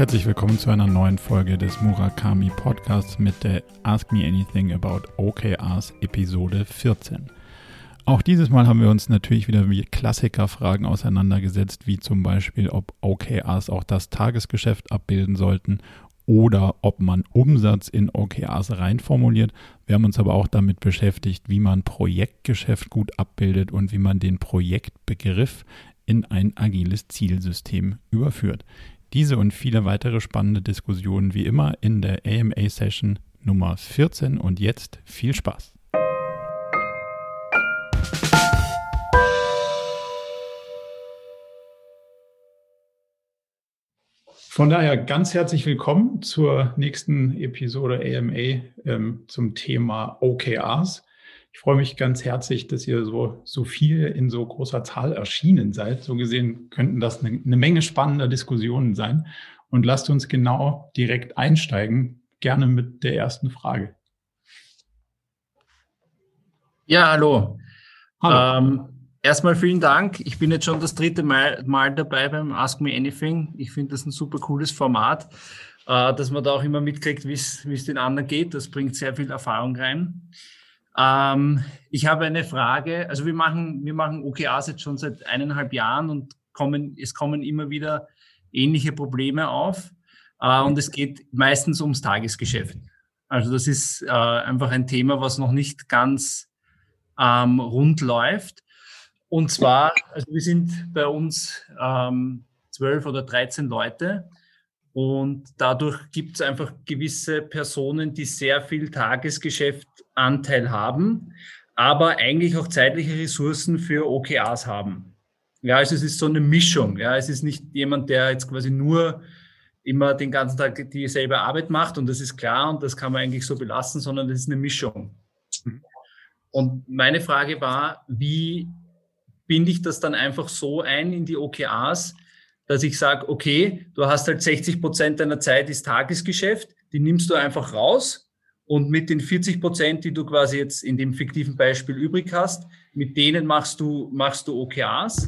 herzlich willkommen zu einer neuen Folge des Murakami Podcasts mit der Ask Me Anything About OKRs Episode 14. Auch dieses Mal haben wir uns natürlich wieder mit Klassikerfragen auseinandergesetzt, wie zum Beispiel, ob OKRs auch das Tagesgeschäft abbilden sollten oder ob man Umsatz in OKRs reinformuliert. Wir haben uns aber auch damit beschäftigt, wie man Projektgeschäft gut abbildet und wie man den Projektbegriff in ein agiles Zielsystem überführt. Diese und viele weitere spannende Diskussionen wie immer in der AMA-Session Nummer 14 und jetzt viel Spaß. Von daher ganz herzlich willkommen zur nächsten Episode AMA ähm, zum Thema OKRs. Ich freue mich ganz herzlich, dass ihr so, so viel in so großer Zahl erschienen seid. So gesehen könnten das eine, eine Menge spannender Diskussionen sein. Und lasst uns genau direkt einsteigen, gerne mit der ersten Frage. Ja, hallo. hallo. Ähm, erstmal vielen Dank. Ich bin jetzt schon das dritte Mal, Mal dabei beim Ask Me Anything. Ich finde das ein super cooles Format, äh, dass man da auch immer mitkriegt, wie es den anderen geht. Das bringt sehr viel Erfahrung rein. Ähm, ich habe eine Frage. Also wir machen, wir machen OKRs jetzt schon seit eineinhalb Jahren und kommen, es kommen immer wieder ähnliche Probleme auf. Äh, und es geht meistens ums Tagesgeschäft. Also das ist äh, einfach ein Thema, was noch nicht ganz ähm, rund läuft. Und zwar, also wir sind bei uns ähm, zwölf oder dreizehn Leute und dadurch gibt es einfach gewisse Personen, die sehr viel Tagesgeschäftanteil haben, aber eigentlich auch zeitliche Ressourcen für OKRs haben. Ja, also es ist so eine Mischung. Ja, es ist nicht jemand, der jetzt quasi nur immer den ganzen Tag dieselbe Arbeit macht und das ist klar und das kann man eigentlich so belassen, sondern das ist eine Mischung. Und meine Frage war, wie binde ich das dann einfach so ein in die OKRs, dass ich sage, okay, du hast halt 60 Prozent deiner Zeit ist Tagesgeschäft, die nimmst du einfach raus und mit den 40 Prozent, die du quasi jetzt in dem fiktiven Beispiel übrig hast, mit denen machst du, machst du OKRs?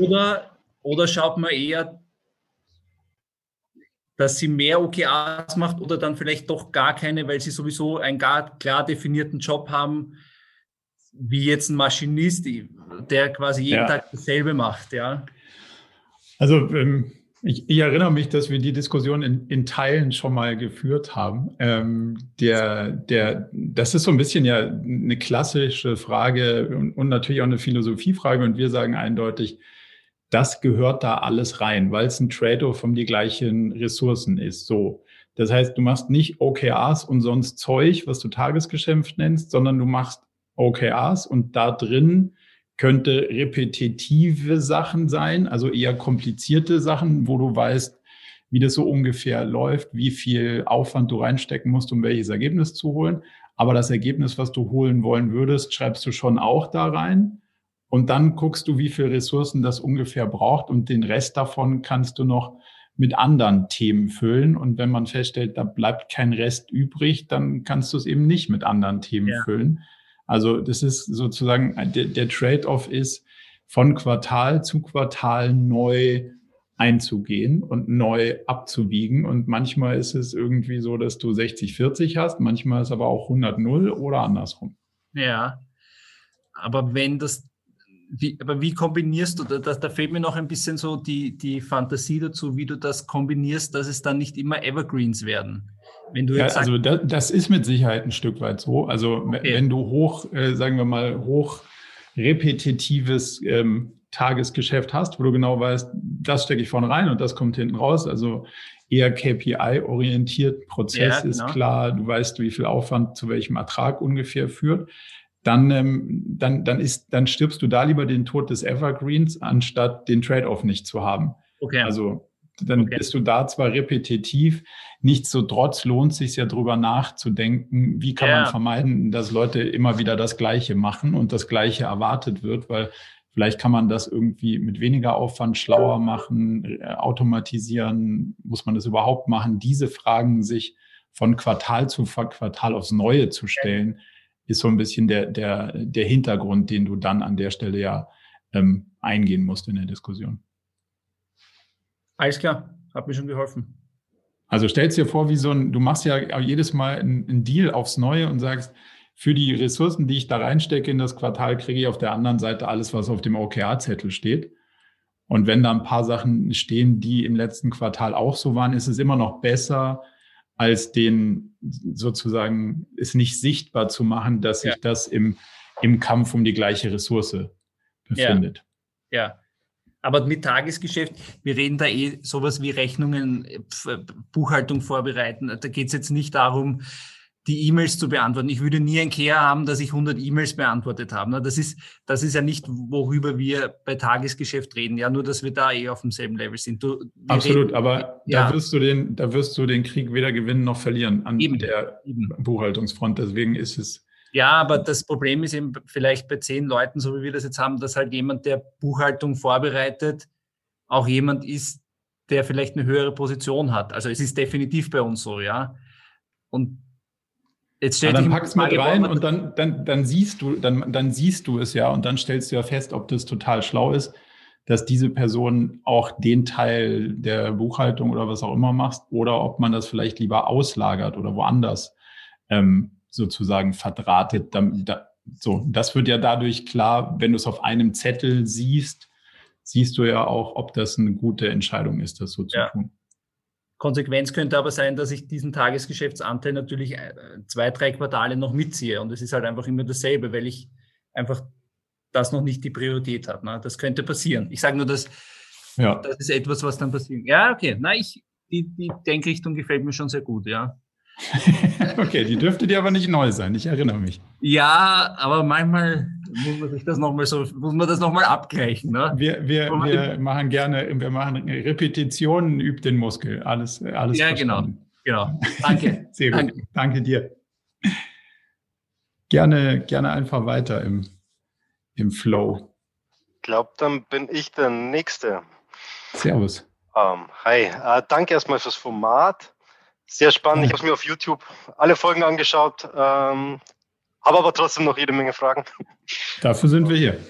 Oder, oder schaut man eher, dass sie mehr OKRs macht oder dann vielleicht doch gar keine, weil sie sowieso einen gar klar definierten Job haben, wie jetzt ein Maschinist, der quasi jeden ja. Tag dasselbe macht, ja. Also ähm, ich, ich, erinnere mich, dass wir die Diskussion in, in Teilen schon mal geführt haben. Ähm, der, der, das ist so ein bisschen ja eine klassische Frage und, und natürlich auch eine Philosophiefrage. Und wir sagen eindeutig, das gehört da alles rein, weil es ein Trade-off um die gleichen Ressourcen ist. So. Das heißt, du machst nicht OKRs und sonst Zeug, was du Tagesgeschäft nennst, sondern du machst OKRs und da drin könnte repetitive Sachen sein, also eher komplizierte Sachen, wo du weißt, wie das so ungefähr läuft, wie viel Aufwand du reinstecken musst, um welches Ergebnis zu holen. Aber das Ergebnis, was du holen wollen würdest, schreibst du schon auch da rein. Und dann guckst du, wie viel Ressourcen das ungefähr braucht. Und den Rest davon kannst du noch mit anderen Themen füllen. Und wenn man feststellt, da bleibt kein Rest übrig, dann kannst du es eben nicht mit anderen Themen ja. füllen. Also das ist sozusagen, der, der Trade-off ist, von Quartal zu Quartal neu einzugehen und neu abzuwiegen. Und manchmal ist es irgendwie so, dass du 60-40 hast, manchmal ist aber auch 100-0 oder andersrum. Ja, aber wenn das, wie, aber wie kombinierst du, da, da fehlt mir noch ein bisschen so die, die Fantasie dazu, wie du das kombinierst, dass es dann nicht immer Evergreens werden. Wenn du jetzt ja, also das, das, ist mit Sicherheit ein Stück weit so. Also okay. wenn du hoch, äh, sagen wir mal, hoch repetitives ähm, Tagesgeschäft hast, wo du genau weißt, das stecke ich vorne rein und das kommt hinten raus. Also eher KPI-orientiert, Prozess ja, genau. ist klar, du weißt, wie viel Aufwand zu welchem Ertrag ungefähr führt. Dann, ähm, dann, dann, ist, dann stirbst du da lieber den Tod des Evergreens, anstatt den Trade-off nicht zu haben. Okay. Also dann okay. bist du da zwar repetitiv, nichtsdestotrotz lohnt sich ja drüber nachzudenken, wie kann ja. man vermeiden, dass Leute immer wieder das Gleiche machen und das Gleiche erwartet wird, weil vielleicht kann man das irgendwie mit weniger Aufwand schlauer machen, äh, automatisieren, muss man das überhaupt machen? Diese Fragen sich von Quartal zu Quartal aufs Neue zu stellen, ist so ein bisschen der, der, der Hintergrund, den du dann an der Stelle ja ähm, eingehen musst in der Diskussion. Alles klar. hat mir schon geholfen. Also stellst dir vor, wie so ein, du machst ja jedes Mal einen Deal aufs Neue und sagst, für die Ressourcen, die ich da reinstecke in das Quartal, kriege ich auf der anderen Seite alles, was auf dem OKR-Zettel steht. Und wenn da ein paar Sachen stehen, die im letzten Quartal auch so waren, ist es immer noch besser, als den sozusagen es nicht sichtbar zu machen, dass sich ja. das im, im Kampf um die gleiche Ressource befindet. Ja. ja. Aber mit Tagesgeschäft, wir reden da eh sowas wie Rechnungen, Buchhaltung vorbereiten. Da geht es jetzt nicht darum, die E-Mails zu beantworten. Ich würde nie ein Care haben, dass ich 100 E-Mails beantwortet habe. Das ist, das ist ja nicht, worüber wir bei Tagesgeschäft reden. Ja, nur, dass wir da eh auf demselben Level sind. Du, Absolut, reden, aber ja. da wirst du den, da wirst du den Krieg weder gewinnen noch verlieren an eben, der eben. Buchhaltungsfront. Deswegen ist es. Ja, aber das Problem ist eben vielleicht bei zehn Leuten, so wie wir das jetzt haben, dass halt jemand, der Buchhaltung vorbereitet, auch jemand ist, der vielleicht eine höhere Position hat. Also es ist definitiv bei uns so, ja. Und Jetzt stell ja, dann packst mit rein und dann, dann, dann siehst du, dann, dann siehst du es ja und dann stellst du ja fest, ob das total schlau ist, dass diese Person auch den Teil der Buchhaltung oder was auch immer machst oder ob man das vielleicht lieber auslagert oder woanders ähm, sozusagen verdrahtet. So, das wird ja dadurch klar, wenn du es auf einem Zettel siehst, siehst du ja auch, ob das eine gute Entscheidung ist, das so zu ja. tun. Konsequenz könnte aber sein, dass ich diesen Tagesgeschäftsanteil natürlich äh, zwei, drei Quartale noch mitziehe. Und es ist halt einfach immer dasselbe, weil ich einfach das noch nicht die Priorität habe. Ne? Das könnte passieren. Ich sage nur, dass ja. das ist etwas, was dann passiert. Ja, okay. Na, ich, die, die Denkrichtung gefällt mir schon sehr gut, ja. okay, die dürfte dir aber nicht neu sein, ich erinnere mich. Ja, aber manchmal muss man sich das nochmal so, muss man das nochmal abgleichen. Ne? Wir, wir, wir machen gerne, wir machen Repetitionen, übt den Muskel. Alles, alles. Ja, genau. Genau. Danke. Sehr gut. Danke. Danke dir. Gerne, gerne einfach weiter im, im Flow. Ich glaube, dann bin ich der Nächste. Servus. Um, ähm, hi, uh, danke erstmal fürs Format. Sehr spannend. Ich habe mir auf YouTube alle Folgen angeschaut, ähm, habe aber trotzdem noch jede Menge Fragen. Dafür sind wir hier.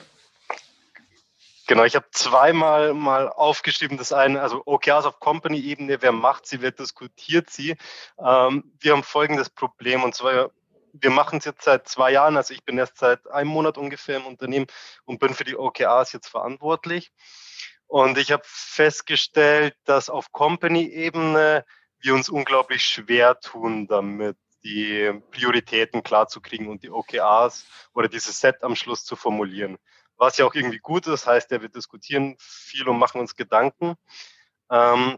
Genau, ich habe zweimal mal aufgeschrieben, das eine, also OKRs auf Company-Ebene, wer macht sie, wer diskutiert sie. Ähm, wir haben folgendes Problem und zwar, wir machen es jetzt seit zwei Jahren, also ich bin erst seit einem Monat ungefähr im Unternehmen und bin für die OKRs jetzt verantwortlich. Und ich habe festgestellt, dass auf Company-Ebene wir uns unglaublich schwer tun damit, die Prioritäten klarzukriegen und die OKRs oder dieses Set am Schluss zu formulieren. Was ja auch irgendwie gut ist, heißt ja, wir diskutieren viel und machen uns Gedanken. Ähm,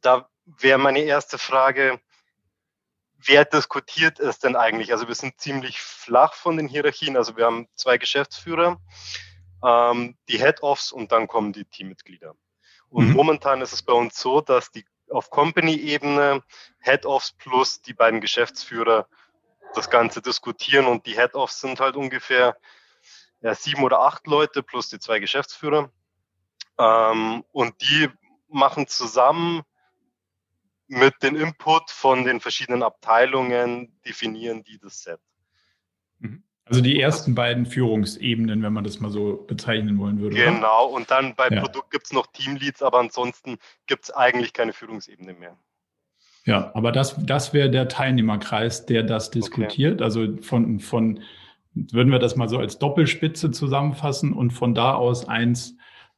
da wäre meine erste Frage, wer diskutiert es denn eigentlich? Also wir sind ziemlich flach von den Hierarchien. Also wir haben zwei Geschäftsführer, ähm, die Head-Offs und dann kommen die Teammitglieder. Und mhm. momentan ist es bei uns so, dass die auf Company-Ebene Head-Offs plus die beiden Geschäftsführer das Ganze diskutieren und die Head-Offs sind halt ungefähr ja, sieben oder acht Leute plus die zwei Geschäftsführer. Ähm, und die machen zusammen mit dem Input von den verschiedenen Abteilungen, definieren die das Set. Mhm. Also die ersten beiden Führungsebenen, wenn man das mal so bezeichnen wollen würde. Genau, oder? und dann bei ja. Produkt gibt es noch Teamleads, aber ansonsten gibt es eigentlich keine Führungsebene mehr. Ja, aber das, das wäre der Teilnehmerkreis, der das diskutiert. Okay. Also von, von, würden wir das mal so als Doppelspitze zusammenfassen und von da aus eins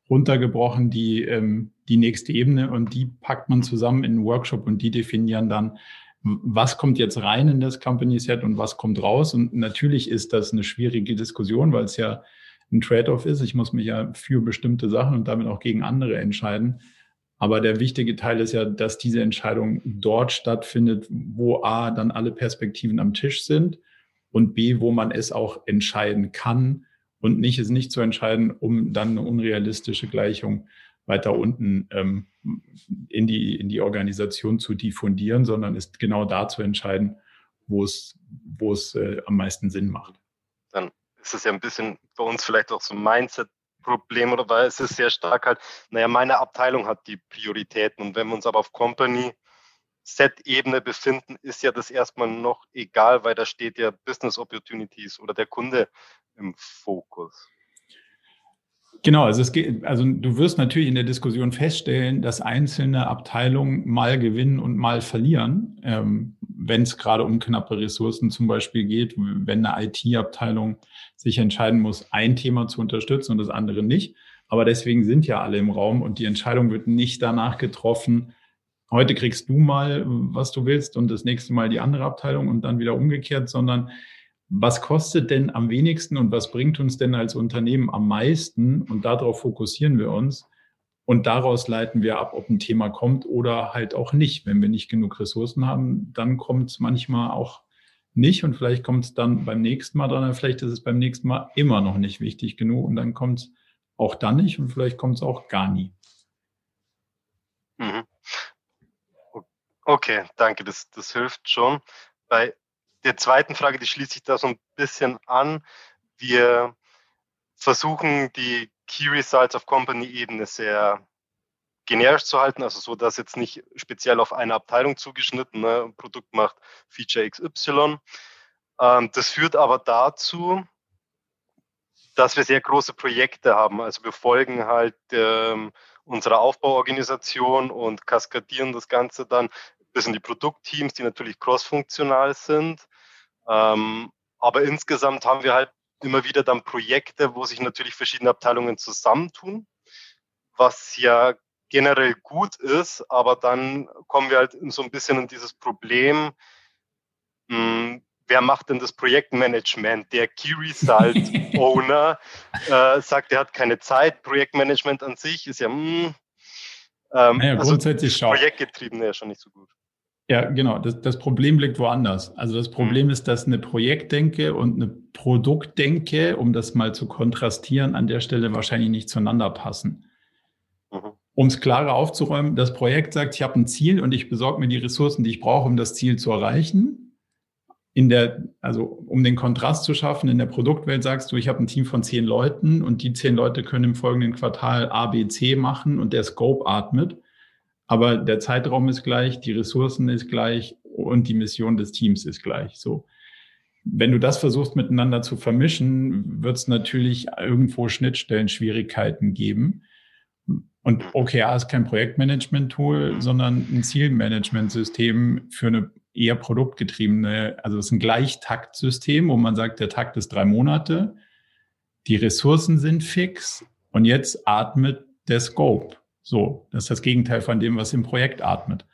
runtergebrochen, die, ähm, die nächste Ebene und die packt man zusammen in einen Workshop und die definieren dann, was kommt jetzt rein in das Company Set und was kommt raus. Und natürlich ist das eine schwierige Diskussion, weil es ja ein Trade-off ist. Ich muss mich ja für bestimmte Sachen und damit auch gegen andere entscheiden. Aber der wichtige Teil ist ja, dass diese Entscheidung dort stattfindet, wo A, dann alle Perspektiven am Tisch sind und B, wo man es auch entscheiden kann und nicht es nicht zu entscheiden, um dann eine unrealistische Gleichung weiter unten ähm, in, die, in die Organisation zu diffundieren, sondern ist genau da zu entscheiden, wo es, wo es äh, am meisten Sinn macht. Dann ist es ja ein bisschen bei uns vielleicht auch so ein Mindset-Problem oder weil es ist sehr stark halt, naja, meine Abteilung hat die Prioritäten und wenn wir uns aber auf Company Set-Ebene befinden, ist ja das erstmal noch egal, weil da steht ja Business Opportunities oder der Kunde im Fokus. Genau, also es geht, also du wirst natürlich in der Diskussion feststellen, dass einzelne Abteilungen mal gewinnen und mal verlieren, ähm, wenn es gerade um knappe Ressourcen zum Beispiel geht, wenn eine IT-Abteilung sich entscheiden muss, ein Thema zu unterstützen und das andere nicht. Aber deswegen sind ja alle im Raum und die Entscheidung wird nicht danach getroffen, heute kriegst du mal, was du willst und das nächste Mal die andere Abteilung und dann wieder umgekehrt, sondern was kostet denn am wenigsten und was bringt uns denn als Unternehmen am meisten? Und darauf fokussieren wir uns. Und daraus leiten wir ab, ob ein Thema kommt oder halt auch nicht. Wenn wir nicht genug Ressourcen haben, dann kommt es manchmal auch nicht und vielleicht kommt es dann beim nächsten Mal dran, vielleicht ist es beim nächsten Mal immer noch nicht wichtig genug und dann kommt es auch dann nicht und vielleicht kommt es auch gar nie. Mhm. Okay, danke, das, das hilft schon. Bei der zweiten Frage, die schließt sich da so ein bisschen an. Wir versuchen die Key Results auf Company-Ebene sehr generisch zu halten, also so, dass jetzt nicht speziell auf eine Abteilung zugeschnitten, ne, Produkt macht Feature XY. Ähm, das führt aber dazu, dass wir sehr große Projekte haben. Also wir folgen halt ähm, unserer Aufbauorganisation und kaskadieren das Ganze dann bis in die Produktteams, die natürlich crossfunktional sind. Ähm, aber insgesamt haben wir halt immer wieder dann Projekte, wo sich natürlich verschiedene Abteilungen zusammentun, was ja generell gut ist, aber dann kommen wir halt so ein bisschen in dieses Problem, mh, hm, wer macht denn das Projektmanagement? Der Key Result Owner äh, sagt, er hat keine Zeit. Projektmanagement an sich ist ja, mh, hm, ähm, naja, also grundsätzlich also Projektgetriebene ja schon nicht so gut. Ja, genau. Das, das Problem liegt woanders. Also das Problem mhm. ist, dass eine Projektdenke und eine Produktdenke, um das mal zu kontrastieren, an der Stelle wahrscheinlich nicht zueinander passen. Mhm. Um es klarer aufzuräumen, das Projekt sagt, ich habe ein Ziel und ich besorge mir die Ressourcen, die ich brauche, um das Ziel zu erreichen. In der, also um den Kontrast zu schaffen, in der Produktwelt sagst du, ich habe ein Team von zehn Leuten und die zehn Leute können im folgenden Quartal A, B, C machen und der Scope atmet. Aber der Zeitraum ist gleich, die Ressourcen ist gleich und die Mission des Teams ist gleich. So. Wenn du das versuchst miteinander zu vermischen, wird es natürlich irgendwo Schnittstellen-Schwierigkeiten geben. Und OKR ist kein Projektmanagement-Tool, sondern ein Zielmanagement-System für eine eher produktgetriebene, also es ist ein Gleichtaktsystem, wo man sagt, der Takt ist drei Monate, die Ressourcen sind fix und jetzt atmet der Scope. So, das ist das Gegenteil von dem, was im Projekt atmet.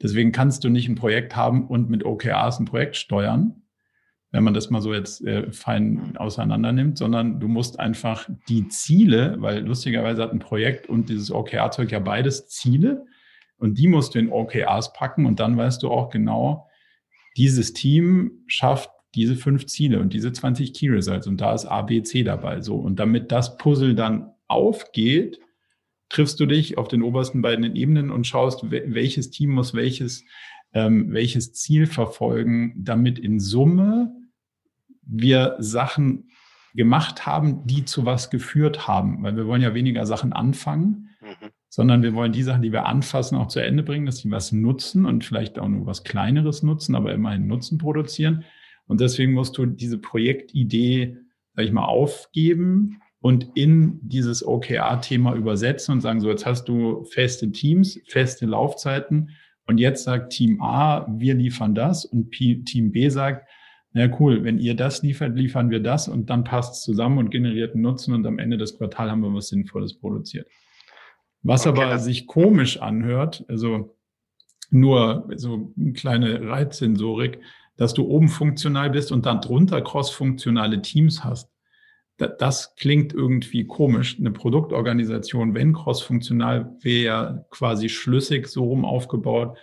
Deswegen kannst du nicht ein Projekt haben und mit OKRs ein Projekt steuern, wenn man das mal so jetzt äh, fein auseinander nimmt, sondern du musst einfach die Ziele, weil lustigerweise hat ein Projekt und dieses OKR-Zeug ja beides Ziele und die musst du in OKRs packen und dann weißt du auch genau, dieses Team schafft diese fünf Ziele und diese 20 Key Results und da ist A, B, C dabei. So. Und damit das Puzzle dann aufgeht, triffst du dich auf den obersten beiden Ebenen und schaust, welches Team muss welches, ähm, welches Ziel verfolgen, damit in Summe wir Sachen gemacht haben, die zu was geführt haben. Weil wir wollen ja weniger Sachen anfangen, mhm. sondern wir wollen die Sachen, die wir anfassen, auch zu Ende bringen, dass sie was nutzen und vielleicht auch nur was Kleineres nutzen, aber immerhin Nutzen produzieren. Und deswegen musst du diese Projektidee, sag ich mal, aufgeben und in dieses OKR-Thema übersetzen und sagen, so jetzt hast du feste Teams, feste Laufzeiten und jetzt sagt Team A, wir liefern das und Team B sagt, na cool, wenn ihr das liefert, liefern wir das und dann passt es zusammen und generiert einen Nutzen und am Ende des Quartals haben wir was Sinnvolles produziert. Was okay. aber sich komisch anhört, also nur so eine kleine Reizsensorik, dass du oben funktional bist und dann drunter cross-funktionale Teams hast das klingt irgendwie komisch. Eine Produktorganisation, wenn crossfunktional, wäre ja quasi schlüssig so rum aufgebaut,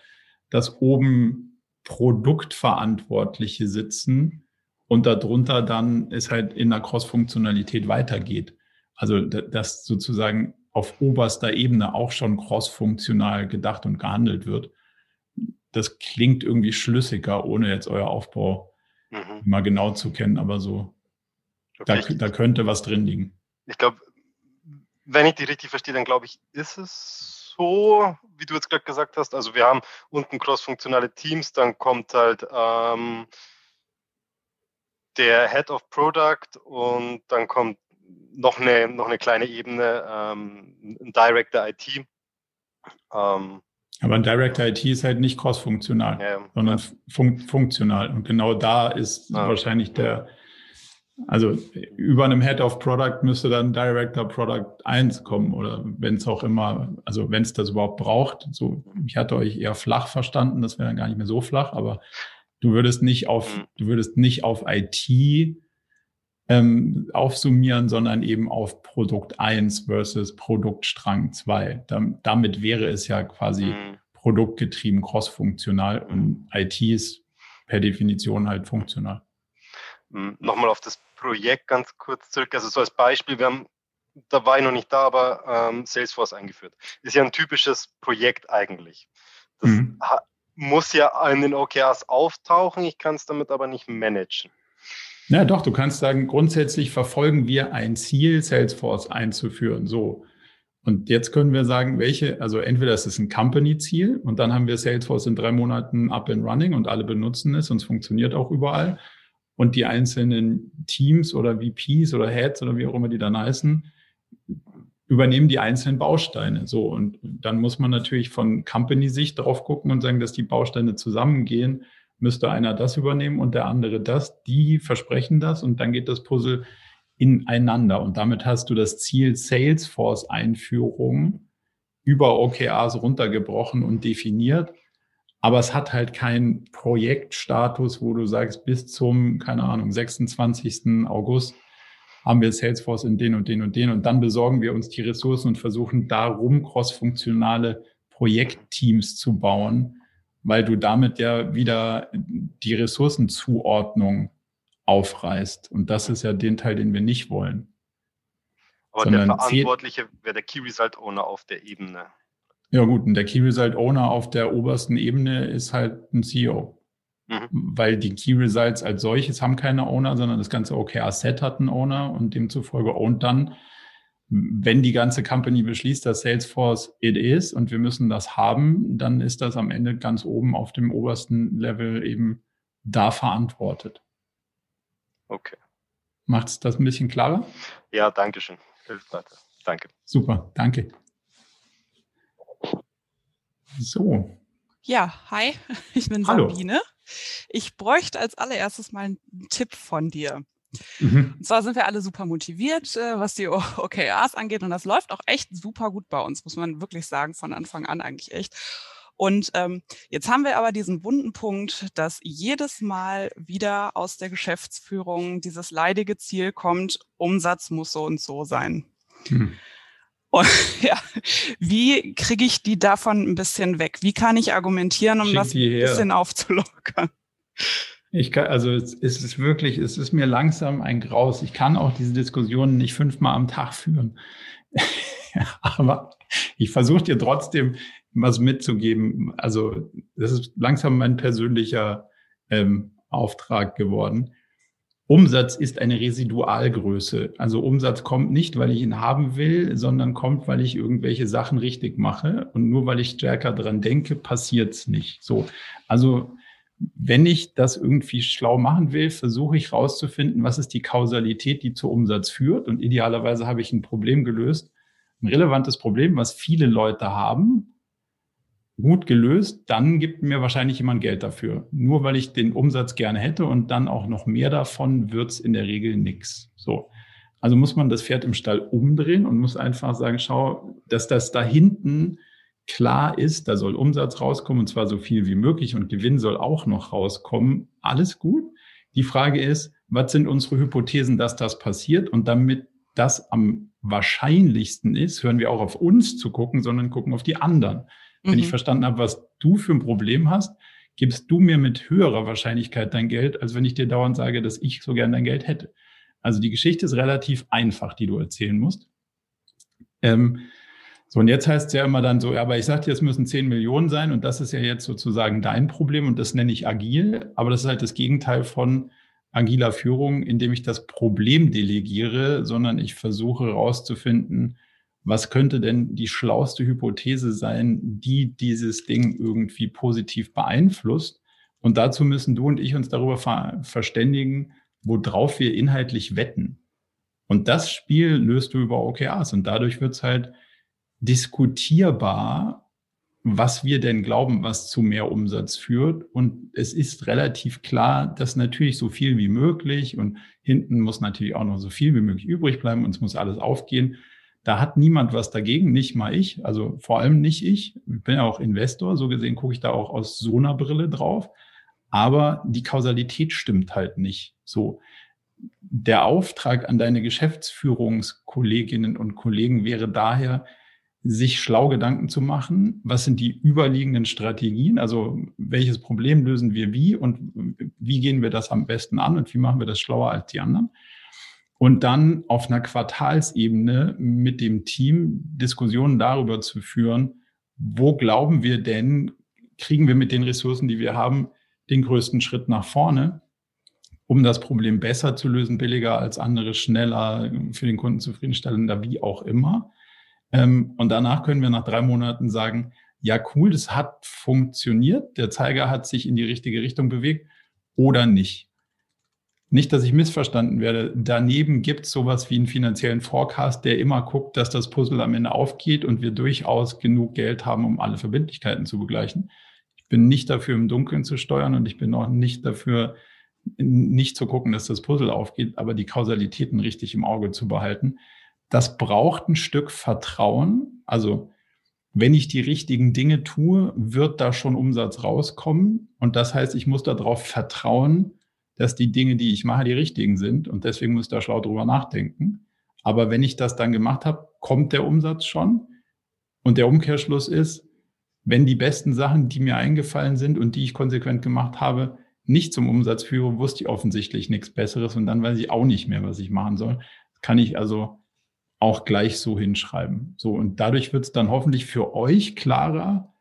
dass oben Produktverantwortliche sitzen und darunter dann es halt in der Crossfunktionalität weitergeht. Also dass sozusagen auf oberster Ebene auch schon crossfunktional gedacht und gehandelt wird. Das klingt irgendwie schlüssiger, ohne jetzt euer Aufbau mhm. mal genau zu kennen, aber so da, da, könnte was drin liegen. Ich glaube, wenn ich die richtig verstehe, dann glaube ich, ist es so, wie du jetzt gerade gesagt hast. Also wir haben unten crossfunktionale Teams, dann kommt halt ähm, der Head of Product und dann kommt noch, eine, noch eine kleine Ebene, ähm, ein Director IT. Ähm, aber ein Director IT ist halt nicht cross-funktional, ja, sondern fun funktional. Und genau da ist ja. wahrscheinlich der, also über einem Head of Product müsste dann Director Product 1 kommen oder wenn es auch immer, also wenn es das überhaupt braucht. So, ich hatte euch eher flach verstanden, das wäre dann gar nicht mehr so flach, aber du würdest nicht auf, mhm. du würdest nicht auf IT ähm, aufsummieren, sondern eben auf Produkt 1 versus Produktstrang 2. damit wäre es ja quasi mhm. produktgetrieben, crossfunktional und IT ist per Definition halt funktional. Mhm. Nochmal auf das Projekt ganz kurz zurück. Also so als Beispiel, wir haben, da war ich noch nicht da, aber ähm, Salesforce eingeführt. Ist ja ein typisches Projekt eigentlich. Das mhm. muss ja in den OKRs auftauchen, ich kann es damit aber nicht managen. Ja, doch, du kannst sagen, grundsätzlich verfolgen wir ein Ziel, Salesforce einzuführen. So. Und jetzt können wir sagen, welche, also entweder ist es ein Company-Ziel und dann haben wir Salesforce in drei Monaten up and running und alle benutzen es und es funktioniert auch überall. Und die einzelnen Teams oder VPs oder Heads oder wie auch immer die dann heißen, übernehmen die einzelnen Bausteine. So. Und dann muss man natürlich von Company-Sicht drauf gucken und sagen, dass die Bausteine zusammengehen müsste einer das übernehmen und der andere das. Die versprechen das und dann geht das Puzzle ineinander. Und damit hast du das Ziel Salesforce-Einführung über OKRs runtergebrochen und definiert. Aber es hat halt keinen Projektstatus, wo du sagst, bis zum, keine Ahnung, 26. August haben wir Salesforce in den und den und den und dann besorgen wir uns die Ressourcen und versuchen darum crossfunktionale Projektteams zu bauen, weil du damit ja wieder die Ressourcenzuordnung aufreißt. Und das ist ja den Teil, den wir nicht wollen. Aber Sondern der Verantwortliche wäre der Key Result Owner auf der Ebene. Ja gut, und der Key Result Owner auf der obersten Ebene ist halt ein CEO. Mhm. Weil die Key Results als solches haben keine Owner, sondern das ganze OKR-Set hat einen Owner und demzufolge ownt dann wenn die ganze Company beschließt, dass Salesforce it is und wir müssen das haben, dann ist das am Ende ganz oben auf dem obersten Level eben da verantwortet. Okay. Macht es das ein bisschen klarer? Ja, danke schön. Hilft weiter. Danke. Super, danke. So. Ja, hi, ich bin Hallo. Sabine. Ich bräuchte als allererstes mal einen Tipp von dir. Mhm. Und zwar sind wir alle super motiviert, äh, was die OKRs angeht. Und das läuft auch echt super gut bei uns, muss man wirklich sagen, von Anfang an eigentlich echt. Und ähm, jetzt haben wir aber diesen wunden Punkt, dass jedes Mal wieder aus der Geschäftsführung dieses leidige Ziel kommt, Umsatz muss so und so sein. Mhm. Und ja, wie kriege ich die davon ein bisschen weg? Wie kann ich argumentieren, um Schick das ein bisschen aufzulockern? Ich kann, also es ist wirklich, es ist mir langsam ein Graus. Ich kann auch diese Diskussionen nicht fünfmal am Tag führen. Aber ich versuche dir trotzdem was mitzugeben. Also das ist langsam mein persönlicher ähm, Auftrag geworden. Umsatz ist eine Residualgröße. Also Umsatz kommt nicht, weil ich ihn haben will, sondern kommt, weil ich irgendwelche Sachen richtig mache. Und nur weil ich stärker dran denke, passiert's nicht. So. Also wenn ich das irgendwie schlau machen will, versuche ich rauszufinden, was ist die Kausalität, die zu Umsatz führt. Und idealerweise habe ich ein Problem gelöst, ein relevantes Problem, was viele Leute haben, gut gelöst, dann gibt mir wahrscheinlich jemand Geld dafür. Nur weil ich den Umsatz gerne hätte und dann auch noch mehr davon, wird's in der Regel nix. So. Also muss man das Pferd im Stall umdrehen und muss einfach sagen, schau, dass das da hinten klar ist, da soll Umsatz rauskommen und zwar so viel wie möglich und Gewinn soll auch noch rauskommen. Alles gut. Die Frage ist, was sind unsere Hypothesen, dass das passiert? Und damit das am wahrscheinlichsten ist, hören wir auch auf uns zu gucken, sondern gucken auf die anderen. Mhm. Wenn ich mhm. verstanden habe, was du für ein Problem hast, gibst du mir mit höherer Wahrscheinlichkeit dein Geld, als wenn ich dir dauernd sage, dass ich so gern dein Geld hätte. Also die Geschichte ist relativ einfach, die du erzählen musst. Ähm, so, und jetzt heißt es ja immer dann so, ja, aber ich sagte, es müssen 10 Millionen sein und das ist ja jetzt sozusagen dein Problem und das nenne ich agil, aber das ist halt das Gegenteil von agiler Führung, indem ich das Problem delegiere, sondern ich versuche herauszufinden, was könnte denn die schlauste Hypothese sein, die dieses Ding irgendwie positiv beeinflusst. Und dazu müssen du und ich uns darüber ver verständigen, worauf wir inhaltlich wetten. Und das Spiel löst du über OKRs und dadurch wird es halt diskutierbar, was wir denn glauben, was zu mehr Umsatz führt. Und es ist relativ klar, dass natürlich so viel wie möglich und hinten muss natürlich auch noch so viel wie möglich übrig bleiben und es muss alles aufgehen. Da hat niemand was dagegen, nicht mal ich, also vor allem nicht ich. Ich bin ja auch Investor, so gesehen gucke ich da auch aus so einer Brille drauf. Aber die Kausalität stimmt halt nicht so. Der Auftrag an deine Geschäftsführungskolleginnen und Kollegen wäre daher, sich schlau Gedanken zu machen, was sind die überliegenden Strategien, also welches Problem lösen wir wie und wie gehen wir das am besten an und wie machen wir das schlauer als die anderen. Und dann auf einer Quartalsebene mit dem Team Diskussionen darüber zu führen, wo glauben wir denn, kriegen wir mit den Ressourcen, die wir haben, den größten Schritt nach vorne, um das Problem besser zu lösen, billiger als andere, schneller, für den Kunden zufriedenstellender, wie auch immer. Ähm, und danach können wir nach drei Monaten sagen, ja, cool, das hat funktioniert, der Zeiger hat sich in die richtige Richtung bewegt oder nicht. Nicht, dass ich missverstanden werde. Daneben gibt es sowas wie einen finanziellen Forecast, der immer guckt, dass das Puzzle am Ende aufgeht und wir durchaus genug Geld haben, um alle Verbindlichkeiten zu begleichen. Ich bin nicht dafür, im Dunkeln zu steuern und ich bin auch nicht dafür, nicht zu gucken, dass das Puzzle aufgeht, aber die Kausalitäten richtig im Auge zu behalten das braucht ein Stück Vertrauen. Also wenn ich die richtigen Dinge tue, wird da schon Umsatz rauskommen. Und das heißt, ich muss darauf vertrauen, dass die Dinge, die ich mache, die richtigen sind. Und deswegen muss ich da schlau drüber nachdenken. Aber wenn ich das dann gemacht habe, kommt der Umsatz schon. Und der Umkehrschluss ist, wenn die besten Sachen, die mir eingefallen sind und die ich konsequent gemacht habe, nicht zum Umsatz führe, wusste ich offensichtlich nichts Besseres und dann weiß ich auch nicht mehr, was ich machen soll. Kann ich also auch gleich so hinschreiben. So, und dadurch wird es dann hoffentlich für euch klarer,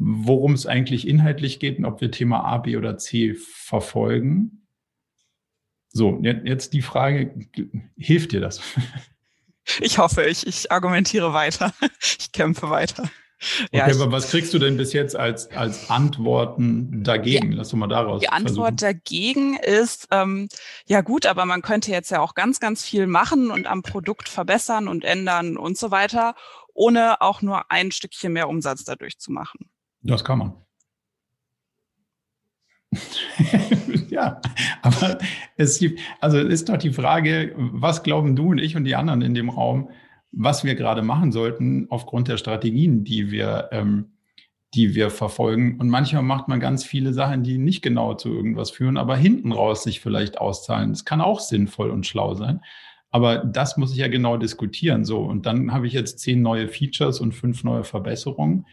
worum es eigentlich inhaltlich geht und ob wir Thema A, B oder C verfolgen. So, jetzt die Frage, hilft dir das? Ich hoffe, ich, ich argumentiere weiter. Ich kämpfe weiter. Okay, ja, aber was kriegst du denn bis jetzt als, als Antworten dagegen? Ja, Lass doch mal daraus. Die Antwort versuchen. dagegen ist, ähm, ja gut, aber man könnte jetzt ja auch ganz, ganz viel machen und am Produkt verbessern und ändern und so weiter, ohne auch nur ein Stückchen mehr Umsatz dadurch zu machen. Das kann man. ja, aber es gibt, also ist doch die Frage, was glauben du und ich und die anderen in dem Raum, was wir gerade machen sollten aufgrund der Strategien, die wir, ähm, die wir verfolgen. Und manchmal macht man ganz viele Sachen, die nicht genau zu irgendwas führen, aber hinten raus sich vielleicht auszahlen. Das kann auch sinnvoll und schlau sein. Aber das muss ich ja genau diskutieren. So. Und dann habe ich jetzt zehn neue Features und fünf neue Verbesserungen.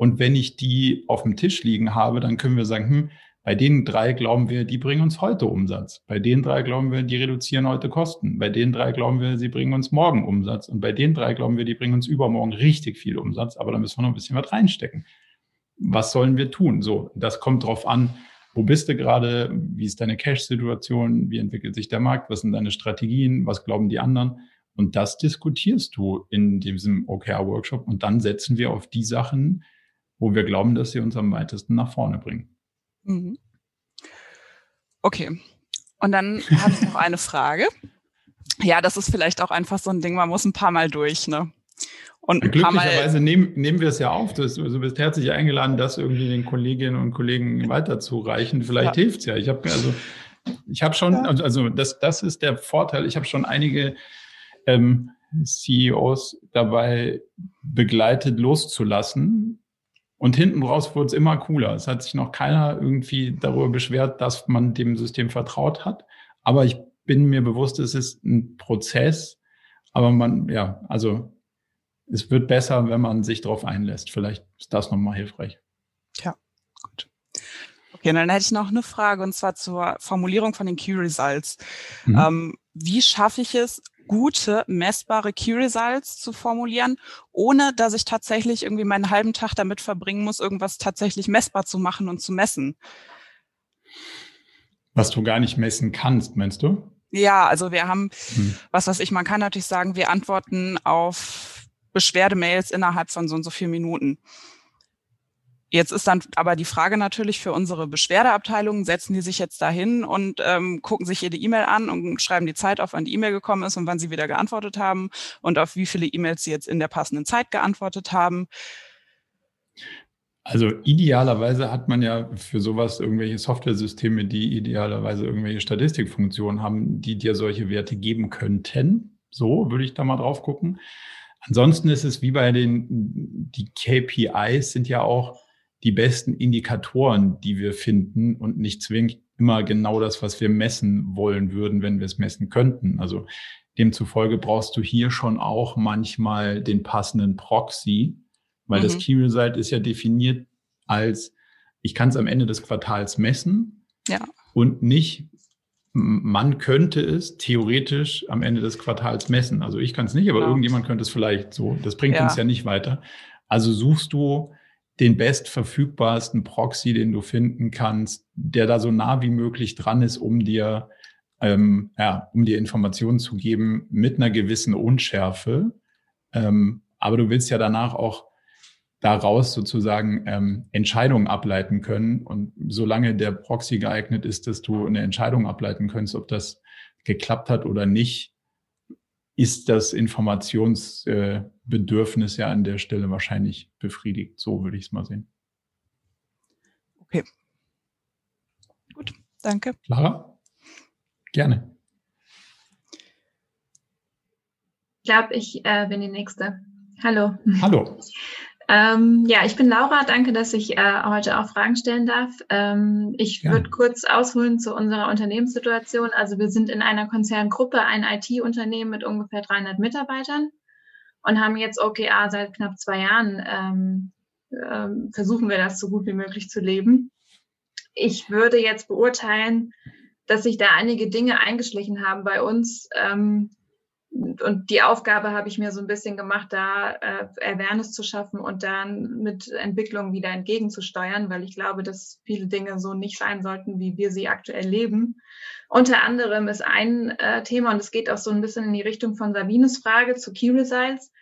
Und wenn ich die auf dem Tisch liegen habe, dann können wir sagen, hm, bei den drei glauben wir, die bringen uns heute Umsatz. Bei den drei glauben wir, die reduzieren heute Kosten. Bei den drei glauben wir, sie bringen uns morgen Umsatz. Und bei den drei glauben wir, die bringen uns übermorgen richtig viel Umsatz. Aber da müssen wir noch ein bisschen was reinstecken. Was sollen wir tun? So, das kommt drauf an. Wo bist du gerade? Wie ist deine Cash-Situation? Wie entwickelt sich der Markt? Was sind deine Strategien? Was glauben die anderen? Und das diskutierst du in diesem OKR-Workshop. Und dann setzen wir auf die Sachen, wo wir glauben, dass sie uns am weitesten nach vorne bringen. Mhm. Okay. Und dann habe ich noch eine Frage. Ja, das ist vielleicht auch einfach so ein Ding, man muss ein paar Mal durch, ne? Und Glücklicherweise nehmen, nehmen wir es ja auf. Du, du bist herzlich eingeladen, das irgendwie den Kolleginnen und Kollegen weiterzureichen. Vielleicht ja. hilft es ja. Ich habe also, ich habe schon, ja. also das, das ist der Vorteil. Ich habe schon einige ähm, CEOs dabei begleitet, loszulassen, und hinten raus wurde es immer cooler. Es hat sich noch keiner irgendwie darüber beschwert, dass man dem System vertraut hat. Aber ich bin mir bewusst, es ist ein Prozess. Aber man, ja, also es wird besser, wenn man sich darauf einlässt. Vielleicht ist das nochmal hilfreich. Ja, gut. Okay, dann hätte ich noch eine Frage und zwar zur Formulierung von den Key Results. Mhm. Ähm, wie schaffe ich es, gute, messbare Key Results zu formulieren, ohne dass ich tatsächlich irgendwie meinen halben Tag damit verbringen muss, irgendwas tatsächlich messbar zu machen und zu messen. Was du gar nicht messen kannst, meinst du? Ja, also wir haben, hm. was weiß ich, man kann natürlich sagen, wir antworten auf Beschwerdemails innerhalb von so und so vier Minuten. Jetzt ist dann aber die Frage natürlich für unsere Beschwerdeabteilung, setzen die sich jetzt dahin und ähm, gucken sich jede E-Mail an und schreiben die Zeit auf, wann die E-Mail gekommen ist und wann sie wieder geantwortet haben und auf wie viele E-Mails sie jetzt in der passenden Zeit geantwortet haben. Also idealerweise hat man ja für sowas irgendwelche Softwaresysteme, die idealerweise irgendwelche Statistikfunktionen haben, die dir solche Werte geben könnten. So würde ich da mal drauf gucken. Ansonsten ist es wie bei den, die KPIs sind ja auch die besten Indikatoren, die wir finden und nicht zwingend immer genau das, was wir messen wollen würden, wenn wir es messen könnten. Also demzufolge brauchst du hier schon auch manchmal den passenden Proxy, weil mhm. das Key Result ist ja definiert als, ich kann es am Ende des Quartals messen ja. und nicht, man könnte es theoretisch am Ende des Quartals messen. Also ich kann es nicht, aber genau. irgendjemand könnte es vielleicht so. Das bringt ja. uns ja nicht weiter. Also suchst du den bestverfügbarsten Proxy, den du finden kannst, der da so nah wie möglich dran ist, um dir, ähm, ja, um dir Informationen zu geben mit einer gewissen Unschärfe. Ähm, aber du willst ja danach auch daraus sozusagen ähm, Entscheidungen ableiten können. Und solange der Proxy geeignet ist, dass du eine Entscheidung ableiten kannst, ob das geklappt hat oder nicht, ist das Informationsbedürfnis ja an der Stelle wahrscheinlich befriedigt. So würde ich es mal sehen. Okay. Gut, danke. Clara? Gerne. Ich glaube, ich äh, bin die Nächste. Hallo. Hallo. Ähm, ja, ich bin Laura. Danke, dass ich äh, heute auch Fragen stellen darf. Ähm, ich ja. würde kurz ausholen zu unserer Unternehmenssituation. Also wir sind in einer Konzerngruppe, ein IT-Unternehmen mit ungefähr 300 Mitarbeitern und haben jetzt OKR seit knapp zwei Jahren. Ähm, ähm, versuchen wir das so gut wie möglich zu leben. Ich würde jetzt beurteilen, dass sich da einige Dinge eingeschlichen haben bei uns, ähm, und die Aufgabe habe ich mir so ein bisschen gemacht, da äh, Awareness zu schaffen und dann mit Entwicklung wieder entgegenzusteuern, weil ich glaube, dass viele Dinge so nicht sein sollten, wie wir sie aktuell leben. Unter anderem ist ein äh, Thema, und es geht auch so ein bisschen in die Richtung von Sabines Frage zu Key Results.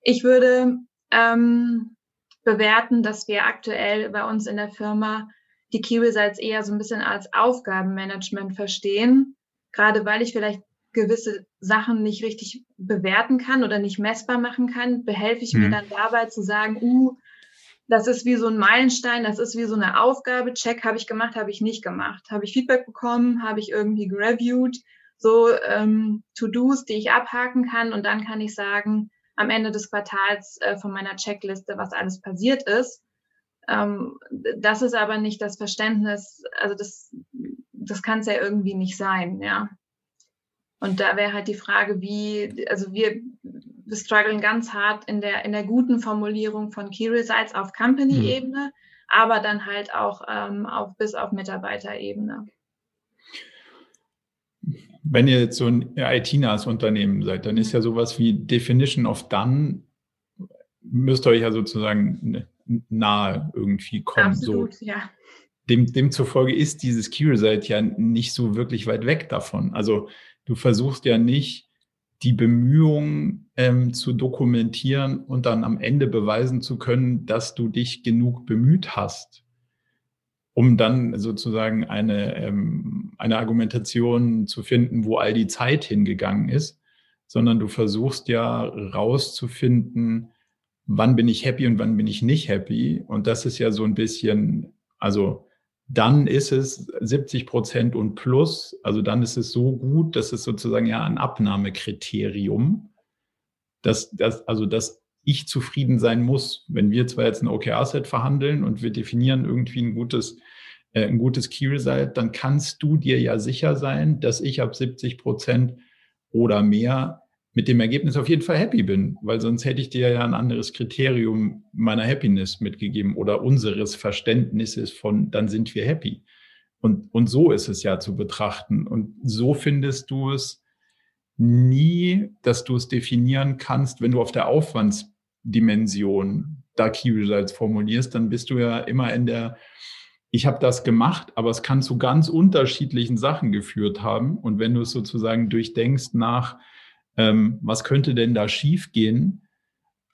Ich würde ähm, bewerten, dass wir aktuell bei uns in der Firma die Key Results eher so ein bisschen als Aufgabenmanagement verstehen, gerade weil ich vielleicht gewisse Sachen nicht richtig bewerten kann oder nicht messbar machen kann, behelfe ich mhm. mir dann dabei zu sagen, uh, das ist wie so ein Meilenstein, das ist wie so eine Aufgabe, Check habe ich gemacht, habe ich nicht gemacht, habe ich Feedback bekommen, habe ich irgendwie gereviewt, so ähm, To-Dos, die ich abhaken kann und dann kann ich sagen, am Ende des Quartals äh, von meiner Checkliste, was alles passiert ist. Ähm, das ist aber nicht das Verständnis, also das, das kann es ja irgendwie nicht sein, ja. Und da wäre halt die Frage, wie, also wir, wir strugglen ganz hart in der, in der guten Formulierung von Key Results auf Company-Ebene, mhm. aber dann halt auch ähm, auf, bis auf Mitarbeiterebene. Wenn ihr jetzt so ein IT-nahes Unternehmen seid, dann ist ja sowas wie Definition of Done, müsst ihr euch ja sozusagen nahe irgendwie kommen. Absolut, so. ja. Dem, demzufolge ist dieses Key Result ja nicht so wirklich weit weg davon. Also Du versuchst ja nicht, die Bemühungen ähm, zu dokumentieren und dann am Ende beweisen zu können, dass du dich genug bemüht hast, um dann sozusagen eine, ähm, eine Argumentation zu finden, wo all die Zeit hingegangen ist, sondern du versuchst ja rauszufinden, wann bin ich happy und wann bin ich nicht happy. Und das ist ja so ein bisschen, also dann ist es 70 Prozent und plus. Also dann ist es so gut, dass es sozusagen ja ein Abnahmekriterium, dass, dass, also dass ich zufrieden sein muss. Wenn wir zwar jetzt ein OKR-Set verhandeln und wir definieren irgendwie ein gutes, äh, ein gutes Key Result, dann kannst du dir ja sicher sein, dass ich ab 70 Prozent oder mehr mit dem Ergebnis auf jeden Fall happy bin, weil sonst hätte ich dir ja ein anderes Kriterium meiner Happiness mitgegeben oder unseres Verständnisses von, dann sind wir happy. Und, und so ist es ja zu betrachten. Und so findest du es nie, dass du es definieren kannst, wenn du auf der Aufwandsdimension da Key Results formulierst, dann bist du ja immer in der, ich habe das gemacht, aber es kann zu ganz unterschiedlichen Sachen geführt haben. Und wenn du es sozusagen durchdenkst nach, ähm, was könnte denn da schiefgehen?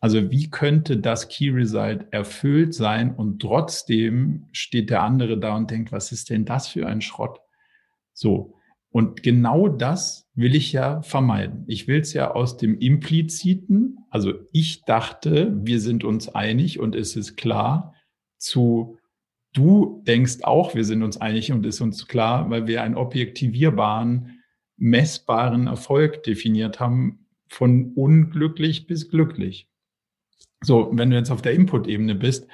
Also wie könnte das Key Result erfüllt sein und trotzdem steht der andere da und denkt, was ist denn das für ein Schrott? So. Und genau das will ich ja vermeiden. Ich will es ja aus dem Impliziten, also ich dachte, wir sind uns einig und es ist klar, zu du denkst auch, wir sind uns einig und ist uns klar, weil wir einen objektivierbaren, messbaren Erfolg definiert haben, von unglücklich bis glücklich. So, wenn du jetzt auf der Input-Ebene bist,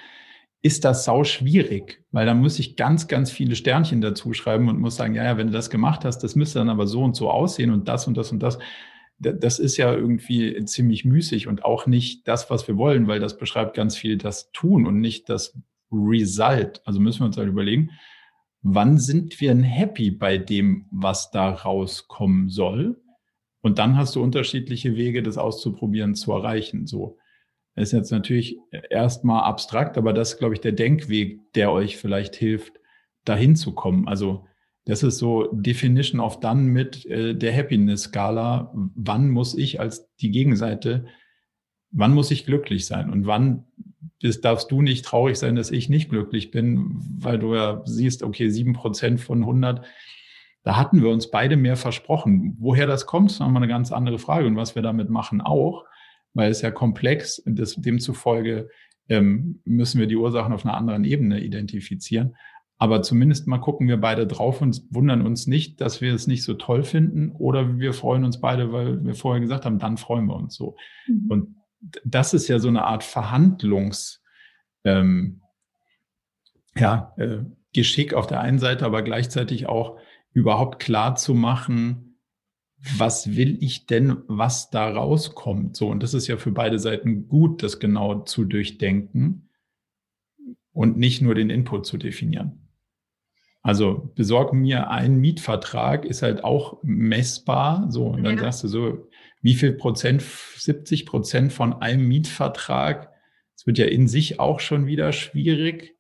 ist das sau schwierig, weil da muss ich ganz, ganz viele Sternchen dazu schreiben und muss sagen, ja, ja, wenn du das gemacht hast, das müsste dann aber so und so aussehen und das und das und das. Das ist ja irgendwie ziemlich müßig und auch nicht das, was wir wollen, weil das beschreibt ganz viel das Tun und nicht das Result. Also müssen wir uns halt überlegen, wann sind wir denn happy bei dem, was da rauskommen soll? Und dann hast du unterschiedliche Wege, das auszuprobieren, zu erreichen. So. Das ist jetzt natürlich erstmal abstrakt, aber das ist, glaube ich, der Denkweg, der euch vielleicht hilft, dahin zu kommen. Also das ist so Definition of Done mit äh, der Happiness-Skala. Wann muss ich als die Gegenseite, wann muss ich glücklich sein und wann das darfst du nicht traurig sein, dass ich nicht glücklich bin, weil du ja siehst, okay, sieben Prozent von 100, da hatten wir uns beide mehr versprochen. Woher das kommt, ist nochmal eine ganz andere Frage und was wir damit machen auch weil es ja komplex ist. Demzufolge ähm, müssen wir die Ursachen auf einer anderen Ebene identifizieren. Aber zumindest mal gucken wir beide drauf und wundern uns nicht, dass wir es nicht so toll finden oder wir freuen uns beide, weil wir vorher gesagt haben, dann freuen wir uns so. Mhm. Und das ist ja so eine Art Verhandlungs, ähm, ja, äh, Geschick auf der einen Seite, aber gleichzeitig auch überhaupt klar zu machen, was will ich denn, was da rauskommt? So, und das ist ja für beide Seiten gut, das genau zu durchdenken und nicht nur den Input zu definieren. Also besorg mir einen Mietvertrag, ist halt auch messbar. So, und dann ja. sagst du so, wie viel Prozent, 70 Prozent von einem Mietvertrag, das wird ja in sich auch schon wieder schwierig.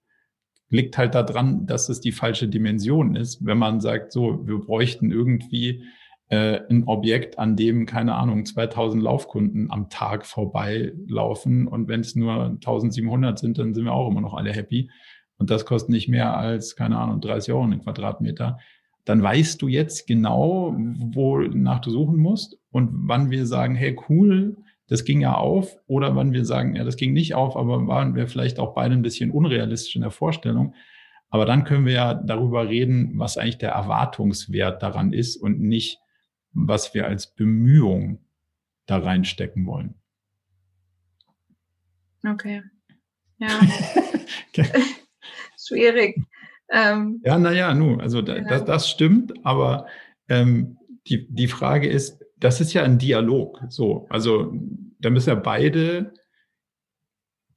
Liegt halt daran, dass es die falsche Dimension ist. Wenn man sagt, so, wir bräuchten irgendwie äh, ein Objekt, an dem, keine Ahnung, 2000 Laufkunden am Tag vorbeilaufen. Und wenn es nur 1700 sind, dann sind wir auch immer noch alle happy. Und das kostet nicht mehr als, keine Ahnung, 30 Euro einen Quadratmeter. Dann weißt du jetzt genau, wonach du suchen musst und wann wir sagen, hey, cool, das ging ja auf oder wann wir sagen, ja, das ging nicht auf, aber waren wir vielleicht auch beide ein bisschen unrealistisch in der Vorstellung. Aber dann können wir ja darüber reden, was eigentlich der Erwartungswert daran ist und nicht, was wir als Bemühung da reinstecken wollen. Okay. Ja. Schwierig. Ähm, ja, naja, nun, also da, das, das, stimmt, aber ähm, die, die Frage ist, das ist ja ein Dialog. So, also da müssen ja beide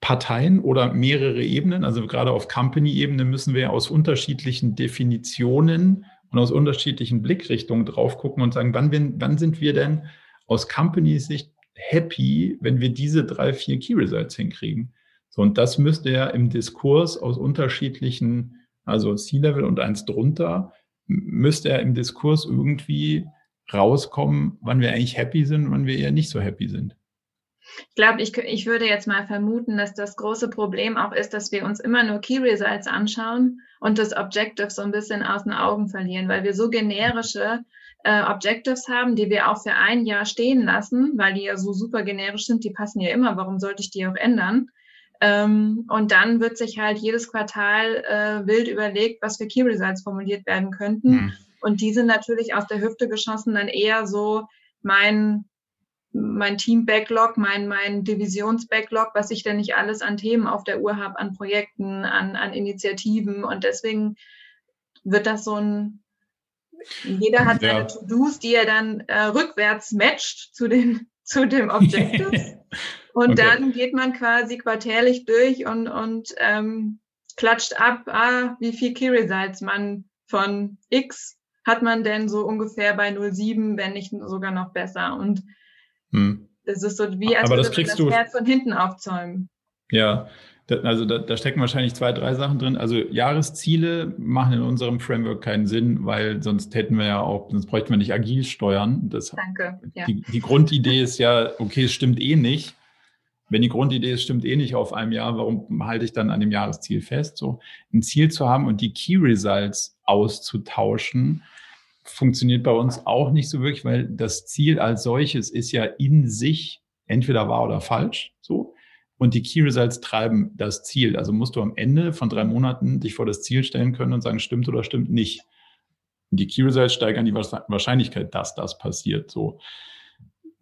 Parteien oder mehrere Ebenen, also gerade auf Company-Ebene müssen wir aus unterschiedlichen Definitionen und aus unterschiedlichen Blickrichtungen drauf gucken und sagen, wann, wir, wann sind wir denn aus Company-Sicht happy, wenn wir diese drei, vier Key Results hinkriegen? So, und das müsste ja im Diskurs aus unterschiedlichen, also C-Level und eins drunter, müsste ja im Diskurs irgendwie rauskommen, wann wir eigentlich happy sind wann wir eher nicht so happy sind. Ich glaube, ich, ich würde jetzt mal vermuten, dass das große Problem auch ist, dass wir uns immer nur Key Results anschauen und das Objective so ein bisschen aus den Augen verlieren, weil wir so generische äh, Objectives haben, die wir auch für ein Jahr stehen lassen, weil die ja so super generisch sind, die passen ja immer, warum sollte ich die auch ändern? Ähm, und dann wird sich halt jedes Quartal äh, wild überlegt, was für Key Results formuliert werden könnten. Mhm. Und die sind natürlich aus der Hüfte geschossen dann eher so mein mein Team-Backlog, mein, mein Divisions-Backlog, was ich denn nicht alles an Themen auf der Uhr habe, an Projekten, an, an Initiativen. Und deswegen wird das so ein, jeder hat seine To-Dos, die er dann äh, rückwärts matcht zu, den, zu dem Objective. und okay. dann geht man quasi quartärlich durch und, und ähm, klatscht ab, ah, wie viel Key Results man von X hat man denn so ungefähr bei 07, wenn nicht sogar noch besser. Und hm. Das ist so wie, als Aber das, kriegst das du, Pferd von hinten aufzäumen. Ja, also da, da, stecken wahrscheinlich zwei, drei Sachen drin. Also Jahresziele machen in unserem Framework keinen Sinn, weil sonst hätten wir ja auch, sonst bräuchten wir nicht agil steuern. Das, Danke. Ja. Die, die Grundidee ist ja, okay, es stimmt eh nicht. Wenn die Grundidee ist, stimmt eh nicht auf einem Jahr, warum halte ich dann an dem Jahresziel fest? So ein Ziel zu haben und die Key Results auszutauschen, funktioniert bei uns auch nicht so wirklich, weil das Ziel als solches ist ja in sich entweder wahr oder falsch. So. Und die Key Results treiben das Ziel. Also musst du am Ende von drei Monaten dich vor das Ziel stellen können und sagen, stimmt oder stimmt nicht. Und die Key Results steigern die Wahrscheinlichkeit, dass das passiert. So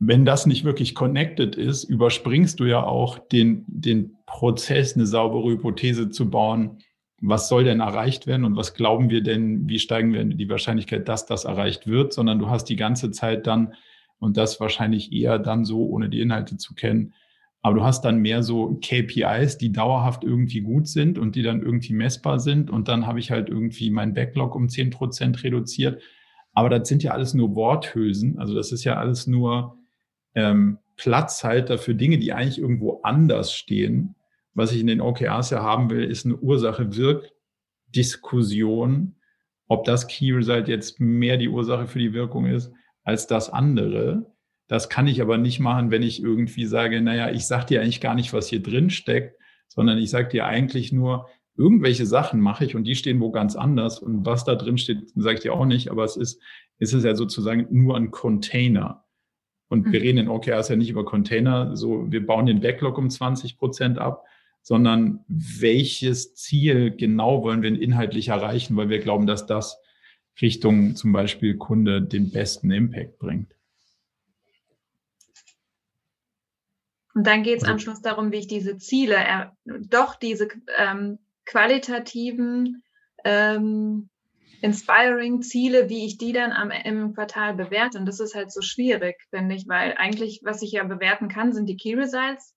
wenn das nicht wirklich connected ist, überspringst du ja auch den, den Prozess, eine saubere Hypothese zu bauen. Was soll denn erreicht werden und was glauben wir denn, wie steigen wir die Wahrscheinlichkeit, dass das erreicht wird, sondern du hast die ganze Zeit dann, und das wahrscheinlich eher dann so, ohne die Inhalte zu kennen, aber du hast dann mehr so KPIs, die dauerhaft irgendwie gut sind und die dann irgendwie messbar sind. Und dann habe ich halt irgendwie mein Backlog um zehn Prozent reduziert. Aber das sind ja alles nur Worthülsen. Also das ist ja alles nur ähm, Platzhalter für Dinge, die eigentlich irgendwo anders stehen. Was ich in den OKRs ja haben will, ist eine Ursache-Wirk-Diskussion, ob das Key Result jetzt mehr die Ursache für die Wirkung ist als das andere. Das kann ich aber nicht machen, wenn ich irgendwie sage, naja, ich sage dir eigentlich gar nicht, was hier drin steckt, sondern ich sage dir eigentlich nur, irgendwelche Sachen mache ich und die stehen wo ganz anders. Und was da drin steht, sage ich dir auch nicht, aber es ist, es ist ja sozusagen nur ein Container. Und wir mhm. reden in OKRs ja nicht über Container, so wir bauen den Backlog um 20 Prozent ab, sondern welches Ziel genau wollen wir inhaltlich erreichen, weil wir glauben, dass das Richtung zum Beispiel Kunde den besten Impact bringt. Und dann geht es also, am Schluss darum, wie ich diese Ziele, doch diese ähm, qualitativen ähm, inspiring Ziele, wie ich die dann am, im Quartal bewerte. Und das ist halt so schwierig, finde ich, weil eigentlich, was ich ja bewerten kann, sind die Key Results.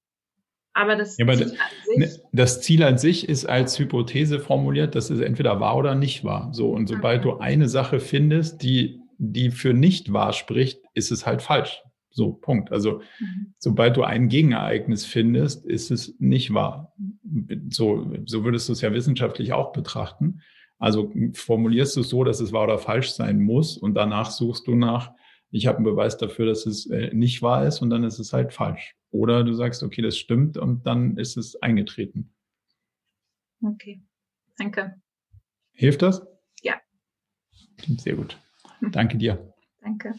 Aber das, ja, aber Ziel ne, das Ziel an sich ist als Hypothese formuliert, das ist entweder wahr oder nicht wahr. So, und sobald okay. du eine Sache findest, die, die für nicht wahr spricht, ist es halt falsch. So, Punkt. Also, mhm. sobald du ein Gegenereignis findest, ist es nicht wahr. So, so würdest du es ja wissenschaftlich auch betrachten. Also formulierst du es so, dass es wahr oder falsch sein muss und danach suchst du nach, ich habe einen Beweis dafür, dass es äh, nicht wahr ist und dann ist es halt falsch. Oder du sagst, okay, das stimmt und dann ist es eingetreten. Okay, danke. Hilft das? Ja. Sehr gut. Danke dir. Danke.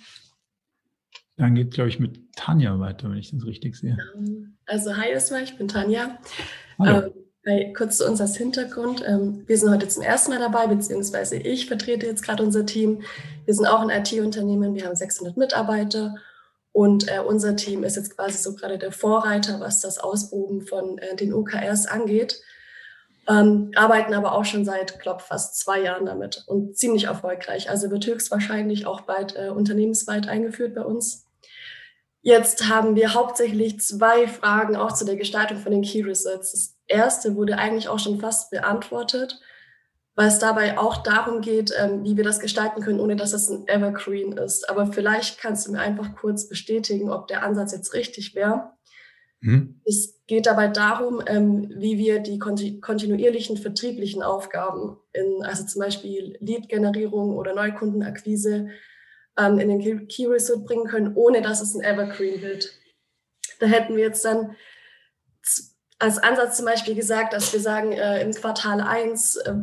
Dann geht, glaube ich, mit Tanja weiter, wenn ich das richtig sehe. Also, hi erstmal, ich bin Tanja. Hallo. Ähm, Hey, kurz zu uns als Hintergrund. Ähm, wir sind heute zum ersten Mal dabei, beziehungsweise ich vertrete jetzt gerade unser Team. Wir sind auch ein IT-Unternehmen, wir haben 600 Mitarbeiter und äh, unser Team ist jetzt quasi so gerade der Vorreiter, was das Ausproben von äh, den OKRs angeht. Ähm, arbeiten aber auch schon seit, glaube fast zwei Jahren damit und ziemlich erfolgreich. Also wird höchstwahrscheinlich auch bald äh, unternehmensweit eingeführt bei uns. Jetzt haben wir hauptsächlich zwei Fragen auch zu der Gestaltung von den Key Results. Erste wurde eigentlich auch schon fast beantwortet, weil es dabei auch darum geht, ähm, wie wir das gestalten können, ohne dass es ein Evergreen ist. Aber vielleicht kannst du mir einfach kurz bestätigen, ob der Ansatz jetzt richtig wäre. Mhm. Es geht dabei darum, ähm, wie wir die kontinuierlichen vertrieblichen Aufgaben, in, also zum Beispiel Lead-Generierung oder Neukundenakquise, ähm, in den Key Result bringen können, ohne dass es ein Evergreen wird. Da hätten wir jetzt dann als Ansatz zum Beispiel gesagt, dass wir sagen, äh, im Quartal 1 äh,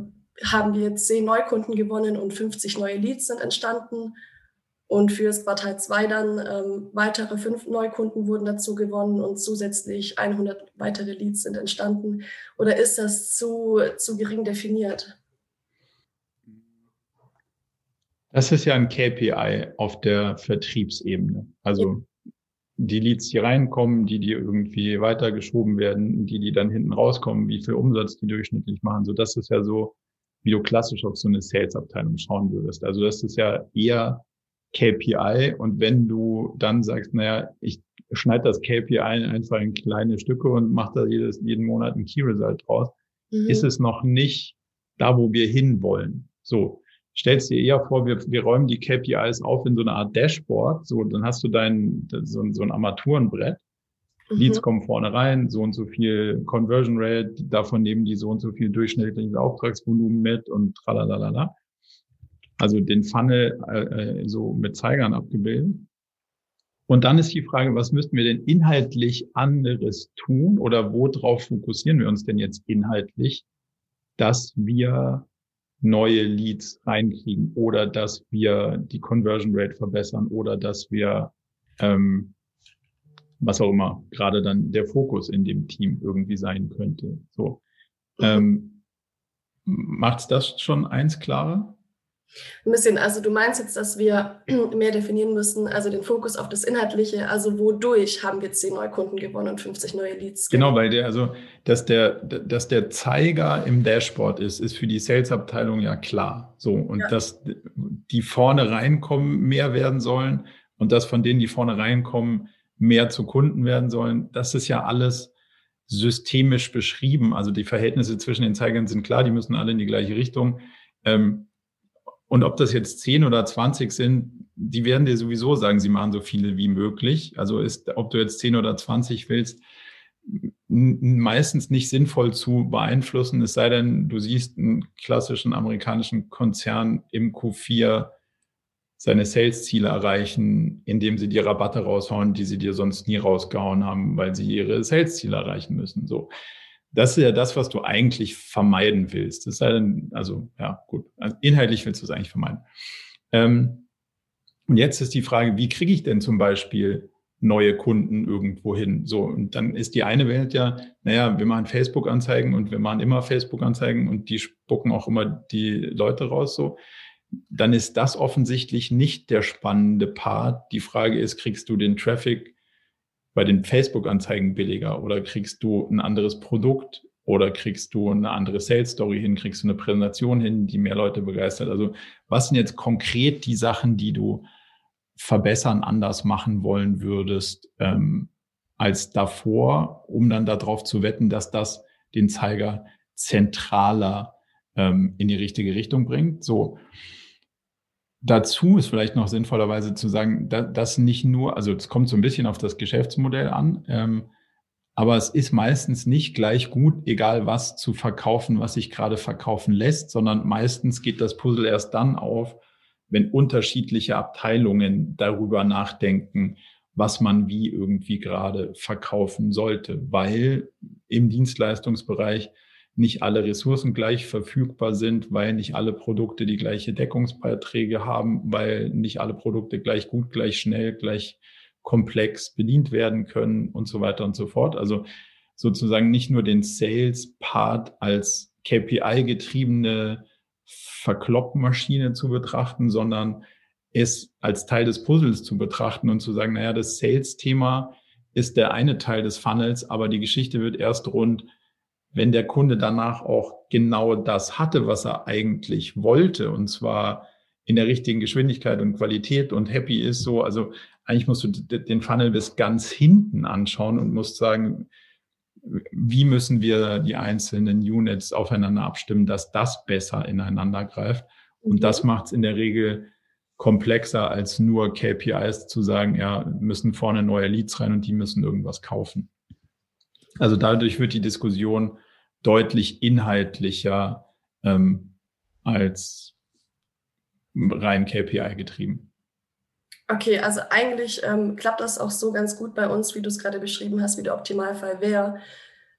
haben wir 10 Neukunden gewonnen und 50 neue Leads sind entstanden. Und für das Quartal 2 dann ähm, weitere fünf Neukunden wurden dazu gewonnen und zusätzlich 100 weitere Leads sind entstanden. Oder ist das zu, zu gering definiert? Das ist ja ein KPI auf der Vertriebsebene. Also die Leads, die reinkommen, die, die irgendwie weitergeschoben werden, die, die dann hinten rauskommen, wie viel Umsatz die durchschnittlich machen. So, das ist ja so, wie du klassisch auf so eine Sales-Abteilung schauen würdest. Also das ist ja eher KPI. Und wenn du dann sagst, naja, ich schneide das KPI einfach in kleine Stücke und mache da jedes, jeden Monat ein Key Result draus, mhm. ist es noch nicht da, wo wir hinwollen. So stellst dir eher vor, wir, wir räumen die KPIs auf in so eine Art Dashboard. So, dann hast du dein, so, so ein Armaturenbrett. Mhm. Leads kommen vorne rein, so und so viel Conversion Rate, davon nehmen die so und so viel durchschnittliches Auftragsvolumen mit und tralalala. Also den Funnel äh, äh, so mit Zeigern abgebildet. Und dann ist die Frage, was müssten wir denn inhaltlich anderes tun oder worauf fokussieren wir uns denn jetzt inhaltlich, dass wir neue Leads reinkriegen oder dass wir die Conversion Rate verbessern oder dass wir ähm, was auch immer gerade dann der Fokus in dem Team irgendwie sein könnte. So. Ähm, Macht das schon eins klarer? Ein bisschen, also du meinst jetzt, dass wir mehr definieren müssen, also den Fokus auf das Inhaltliche, also wodurch haben wir 10 neue Kunden gewonnen und 50 neue Leads? Genau, weil der, also, dass der, dass der Zeiger im Dashboard ist, ist für die Sales-Abteilung ja klar. So, und ja. dass die vorne reinkommen, mehr werden sollen und dass von denen, die vorne reinkommen, mehr zu Kunden werden sollen, das ist ja alles systemisch beschrieben. Also die Verhältnisse zwischen den Zeigern sind klar, die müssen alle in die gleiche Richtung. Ähm, und ob das jetzt 10 oder 20 sind, die werden dir sowieso sagen, sie machen so viele wie möglich. Also ist, ob du jetzt 10 oder 20 willst, meistens nicht sinnvoll zu beeinflussen, es sei denn, du siehst einen klassischen amerikanischen Konzern im Q4 seine Sales-Ziele erreichen, indem sie die Rabatte raushauen, die sie dir sonst nie rausgehauen haben, weil sie ihre Sales-Ziele erreichen müssen. So. Das ist ja das, was du eigentlich vermeiden willst. Das sei dann, also, ja, gut. Also inhaltlich willst du es eigentlich vermeiden. Ähm, und jetzt ist die Frage, wie kriege ich denn zum Beispiel neue Kunden irgendwo hin? So, und dann ist die eine Welt ja, naja, wir machen Facebook-Anzeigen und wir machen immer Facebook-Anzeigen und die spucken auch immer die Leute raus, so. Dann ist das offensichtlich nicht der spannende Part. Die Frage ist, kriegst du den Traffic bei den Facebook-Anzeigen billiger oder kriegst du ein anderes Produkt oder kriegst du eine andere Sales-Story hin, kriegst du eine Präsentation hin, die mehr Leute begeistert. Also was sind jetzt konkret die Sachen, die du verbessern, anders machen wollen würdest ähm, als davor, um dann darauf zu wetten, dass das den Zeiger zentraler ähm, in die richtige Richtung bringt. So. Dazu ist vielleicht noch sinnvollerweise zu sagen, dass nicht nur, also es kommt so ein bisschen auf das Geschäftsmodell an, ähm, aber es ist meistens nicht gleich gut, egal was zu verkaufen, was sich gerade verkaufen lässt, sondern meistens geht das Puzzle erst dann auf, wenn unterschiedliche Abteilungen darüber nachdenken, was man wie irgendwie gerade verkaufen sollte, weil im Dienstleistungsbereich nicht alle Ressourcen gleich verfügbar sind, weil nicht alle Produkte die gleiche Deckungsbeiträge haben, weil nicht alle Produkte gleich gut, gleich schnell, gleich komplex bedient werden können und so weiter und so fort. Also sozusagen nicht nur den Sales-Part als KPI-getriebene Verkloppmaschine zu betrachten, sondern es als Teil des Puzzles zu betrachten und zu sagen, naja, das Sales-Thema ist der eine Teil des Funnels, aber die Geschichte wird erst rund, wenn der Kunde danach auch genau das hatte, was er eigentlich wollte, und zwar in der richtigen Geschwindigkeit und Qualität und happy ist so, also eigentlich musst du den Funnel bis ganz hinten anschauen und musst sagen, wie müssen wir die einzelnen Units aufeinander abstimmen, dass das besser ineinander greift. Und okay. das macht es in der Regel komplexer als nur KPIs zu sagen, ja, müssen vorne neue Leads rein und die müssen irgendwas kaufen. Also dadurch wird die Diskussion deutlich inhaltlicher ähm, als rein KPI getrieben. Okay, also eigentlich ähm, klappt das auch so ganz gut bei uns, wie du es gerade beschrieben hast, wie der Optimalfall wäre.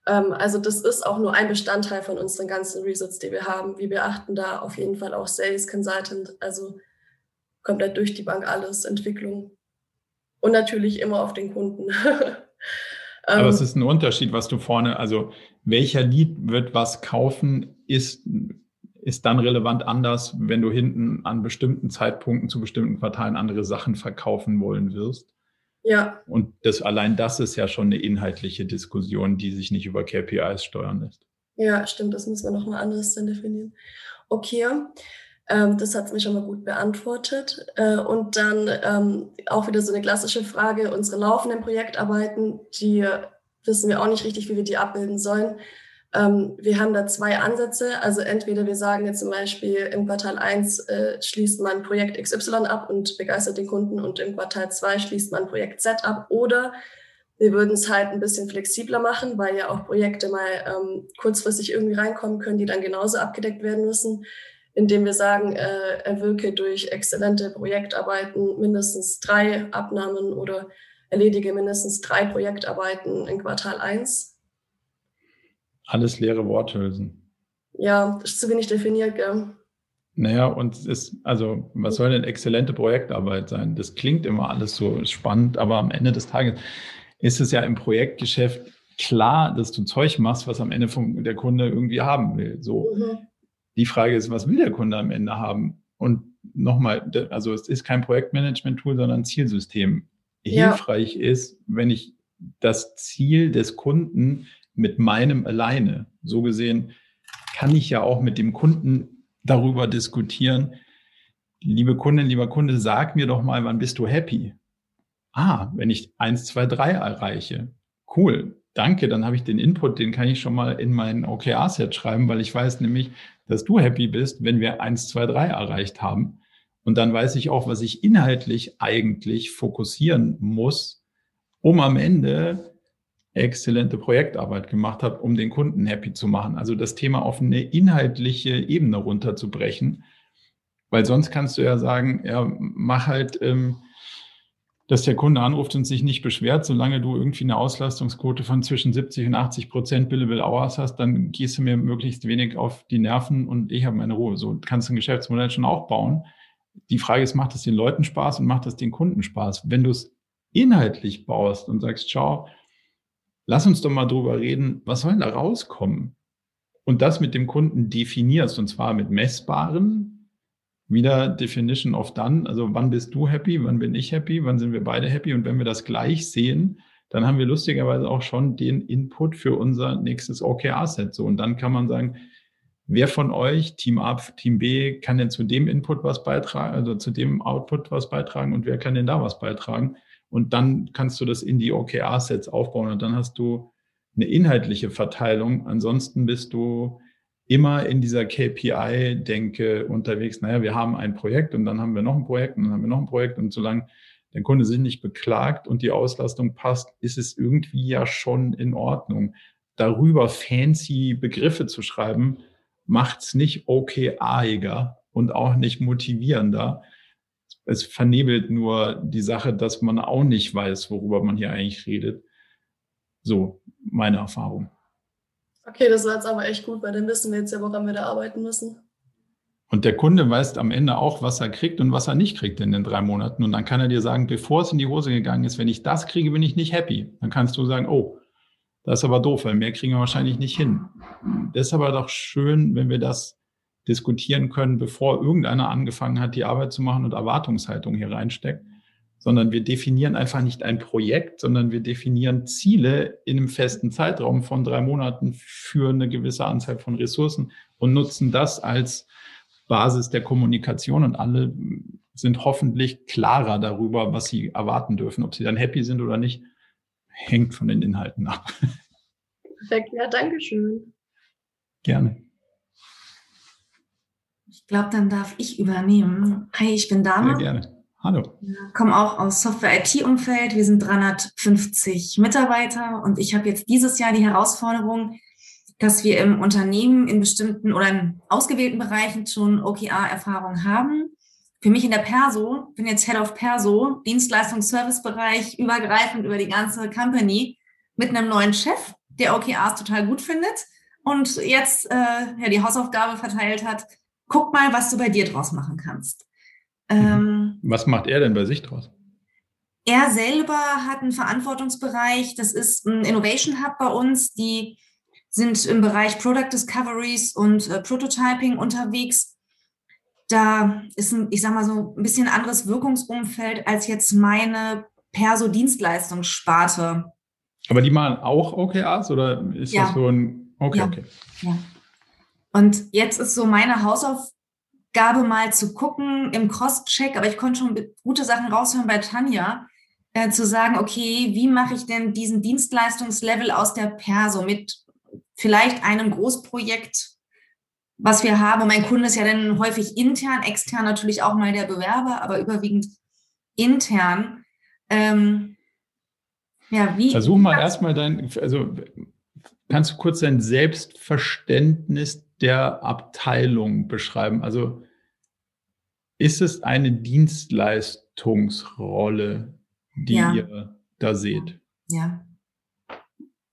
Ähm, also das ist auch nur ein Bestandteil von unseren ganzen Results, die wir haben. Wir beachten da auf jeden Fall auch Sales Consultant, also komplett durch die Bank alles, Entwicklung und natürlich immer auf den Kunden. Aber es ähm, ist ein Unterschied, was du vorne, also welcher Lied wird was kaufen, ist, ist dann relevant anders, wenn du hinten an bestimmten Zeitpunkten zu bestimmten Quartalen andere Sachen verkaufen wollen wirst. Ja. Und das, allein das ist ja schon eine inhaltliche Diskussion, die sich nicht über KPIs steuern lässt. Ja, stimmt, das müssen wir nochmal anders dann definieren. Okay, ähm, das hat mir schon mal gut beantwortet. Äh, und dann ähm, auch wieder so eine klassische Frage, unsere laufenden Projektarbeiten, die wissen wir auch nicht richtig, wie wir die abbilden sollen. Ähm, wir haben da zwei Ansätze. Also entweder wir sagen jetzt zum Beispiel im Quartal 1 äh, schließt man Projekt XY ab und begeistert den Kunden und im Quartal 2 schließt man Projekt Z ab. Oder wir würden es halt ein bisschen flexibler machen, weil ja auch Projekte mal ähm, kurzfristig irgendwie reinkommen können, die dann genauso abgedeckt werden müssen. Indem wir sagen, äh, erwirke durch exzellente Projektarbeiten mindestens drei Abnahmen oder erledige mindestens drei Projektarbeiten in Quartal 1. Alles leere Worthülsen. Ja, das ist zu wenig definiert, gell? Naja, und es ist, also, was soll denn exzellente Projektarbeit sein? Das klingt immer alles so spannend, aber am Ende des Tages ist es ja im Projektgeschäft klar, dass du Zeug machst, was am Ende von der Kunde irgendwie haben will. So. Mhm. Die Frage ist, was will der Kunde am Ende haben? Und nochmal, also es ist kein Projektmanagement-Tool, sondern ein Zielsystem. Ja. Hilfreich ist, wenn ich das Ziel des Kunden mit meinem alleine, so gesehen, kann ich ja auch mit dem Kunden darüber diskutieren, liebe Kundin, lieber Kunde, sag mir doch mal, wann bist du happy? Ah, wenn ich eins, zwei, drei erreiche. Cool danke, dann habe ich den Input, den kann ich schon mal in mein OKR-Set schreiben, weil ich weiß nämlich, dass du happy bist, wenn wir eins, zwei, drei erreicht haben. Und dann weiß ich auch, was ich inhaltlich eigentlich fokussieren muss, um am Ende exzellente Projektarbeit gemacht habe, um den Kunden happy zu machen. Also das Thema auf eine inhaltliche Ebene runterzubrechen. Weil sonst kannst du ja sagen, ja, mach halt ähm, dass der Kunde anruft und sich nicht beschwert, solange du irgendwie eine Auslastungsquote von zwischen 70 und 80 Prozent Billable Hours hast, dann gehst du mir möglichst wenig auf die Nerven und ich habe meine Ruhe. So kannst du ein Geschäftsmodell schon auch bauen. Die Frage ist, macht es den Leuten Spaß und macht es den Kunden Spaß? Wenn du es inhaltlich baust und sagst, schau, lass uns doch mal drüber reden, was soll denn da rauskommen? Und das mit dem Kunden definierst, und zwar mit messbaren, wieder Definition of Done. Also wann bist du happy, wann bin ich happy, wann sind wir beide happy? Und wenn wir das gleich sehen, dann haben wir lustigerweise auch schon den Input für unser nächstes OKR-Set. So, und dann kann man sagen, wer von euch, Team A, Team B, kann denn zu dem Input was beitragen, also zu dem Output was beitragen und wer kann denn da was beitragen? Und dann kannst du das in die OKR-Sets aufbauen und dann hast du eine inhaltliche Verteilung. Ansonsten bist du immer in dieser KPI-Denke unterwegs. Naja, wir haben ein Projekt und dann haben wir noch ein Projekt und dann haben wir noch ein Projekt und solange der Kunde sich nicht beklagt und die Auslastung passt, ist es irgendwie ja schon in Ordnung. Darüber fancy Begriffe zu schreiben, macht's nicht OKRiger und auch nicht motivierender. Es vernebelt nur die Sache, dass man auch nicht weiß, worüber man hier eigentlich redet. So meine Erfahrung. Okay, das war jetzt aber echt gut, weil dann wissen wir jetzt ja, woran wir da arbeiten müssen. Und der Kunde weiß am Ende auch, was er kriegt und was er nicht kriegt in den drei Monaten. Und dann kann er dir sagen, bevor es in die Hose gegangen ist, wenn ich das kriege, bin ich nicht happy. Dann kannst du sagen, oh, das ist aber doof, weil mehr kriegen wir wahrscheinlich nicht hin. Das ist aber doch schön, wenn wir das diskutieren können, bevor irgendeiner angefangen hat, die Arbeit zu machen und Erwartungshaltung hier reinsteckt sondern wir definieren einfach nicht ein Projekt, sondern wir definieren Ziele in einem festen Zeitraum von drei Monaten für eine gewisse Anzahl von Ressourcen und nutzen das als Basis der Kommunikation und alle sind hoffentlich klarer darüber, was sie erwarten dürfen. Ob sie dann happy sind oder nicht, hängt von den Inhalten ab. Perfekt, ja, danke schön. Gerne. Ich glaube, dann darf ich übernehmen. Hi, ich bin Dame. Sehr gerne. Hallo. Ich komme auch aus Software-IT-Umfeld. Wir sind 350 Mitarbeiter und ich habe jetzt dieses Jahr die Herausforderung, dass wir im Unternehmen in bestimmten oder in ausgewählten Bereichen schon OKR-Erfahrung haben. Für mich in der Perso, bin jetzt Head of Perso, Dienstleistungs-Service-Bereich, übergreifend über die ganze Company, mit einem neuen Chef, der OKRs total gut findet und jetzt äh, ja, die Hausaufgabe verteilt hat, guck mal, was du bei dir draus machen kannst. Ähm, Was macht er denn bei sich draus? Er selber hat einen Verantwortungsbereich, das ist ein Innovation Hub bei uns, die sind im Bereich Product Discoveries und äh, Prototyping unterwegs. Da ist ein, ich sag mal so ein bisschen anderes Wirkungsumfeld als jetzt meine Perso-Dienstleistungssparte. Aber die machen auch OKRs oder ist ja. das so ein Okay, ja. okay. Ja. Und jetzt ist so meine Hausauf Gabe mal zu gucken im Cross-Check, aber ich konnte schon gute Sachen raushören bei Tanja, äh, zu sagen, okay, wie mache ich denn diesen Dienstleistungslevel aus der Perso mit vielleicht einem Großprojekt, was wir haben. Und mein Kunde ist ja dann häufig intern, extern natürlich auch mal der Bewerber, aber überwiegend intern. Ähm, ja, wie? Versuch mal erstmal dein, also kannst du kurz dein Selbstverständnis der Abteilung beschreiben? Also ist es eine Dienstleistungsrolle, die ja. ihr da seht? Ja.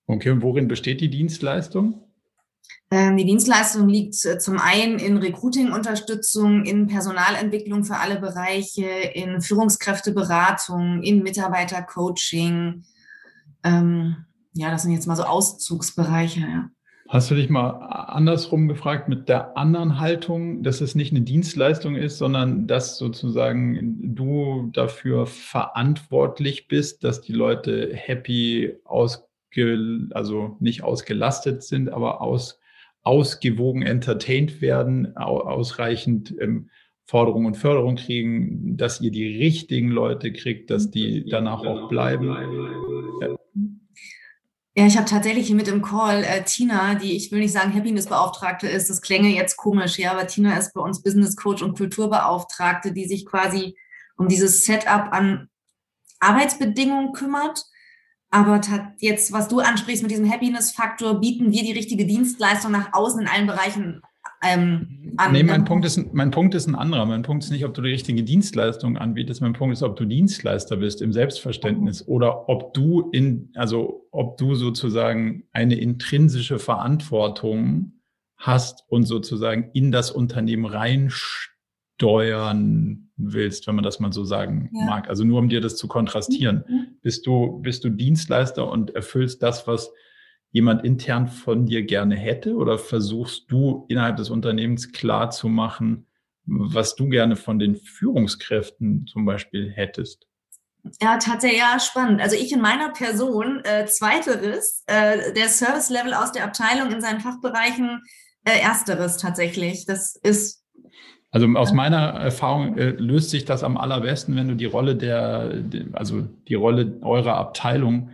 Okay, und worin besteht die Dienstleistung? Ähm, die Dienstleistung liegt äh, zum einen in Recruiting-Unterstützung, in Personalentwicklung für alle Bereiche, in Führungskräfteberatung, in Mitarbeitercoaching. Ähm, ja, das sind jetzt mal so Auszugsbereiche, ja. Hast du dich mal andersrum gefragt mit der anderen Haltung, dass es nicht eine Dienstleistung ist, sondern dass sozusagen du dafür verantwortlich bist, dass die Leute happy ausge, also nicht ausgelastet sind, aber aus, ausgewogen entertained werden, ausreichend ähm, Forderung und Förderung kriegen, dass ihr die richtigen Leute kriegt, dass die danach auch bleiben. Ja, ich habe tatsächlich mit im Call äh, Tina, die ich will nicht sagen Happiness-Beauftragte ist, das klänge jetzt komisch, ja, aber Tina ist bei uns Business Coach und Kulturbeauftragte, die sich quasi um dieses Setup an Arbeitsbedingungen kümmert. Aber jetzt, was du ansprichst mit diesem Happiness-Faktor, bieten wir die richtige Dienstleistung nach außen in allen Bereichen ähm, an. Nee, mein Punkt, ist, mein Punkt ist ein anderer. Mein Punkt ist nicht, ob du die richtige Dienstleistung anbietest. Mein Punkt ist, ob du Dienstleister bist im Selbstverständnis mhm. oder ob du in, also ob du sozusagen eine intrinsische Verantwortung hast und sozusagen in das Unternehmen reinsteuern willst, wenn man das mal so sagen ja. mag. Also nur um dir das zu kontrastieren. Mhm. Bist du, bist du Dienstleister und erfüllst das, was jemand intern von dir gerne hätte? Oder versuchst du innerhalb des Unternehmens klar zu machen, was du gerne von den Führungskräften zum Beispiel hättest? Ja, tatsächlich, ja, spannend. Also ich in meiner Person, äh, zweiteres, äh, der Service-Level aus der Abteilung in seinen Fachbereichen, äh, ersteres tatsächlich. Das ist. Also aus meiner Erfahrung äh, löst sich das am allerbesten, wenn du die Rolle der, also die Rolle eurer Abteilung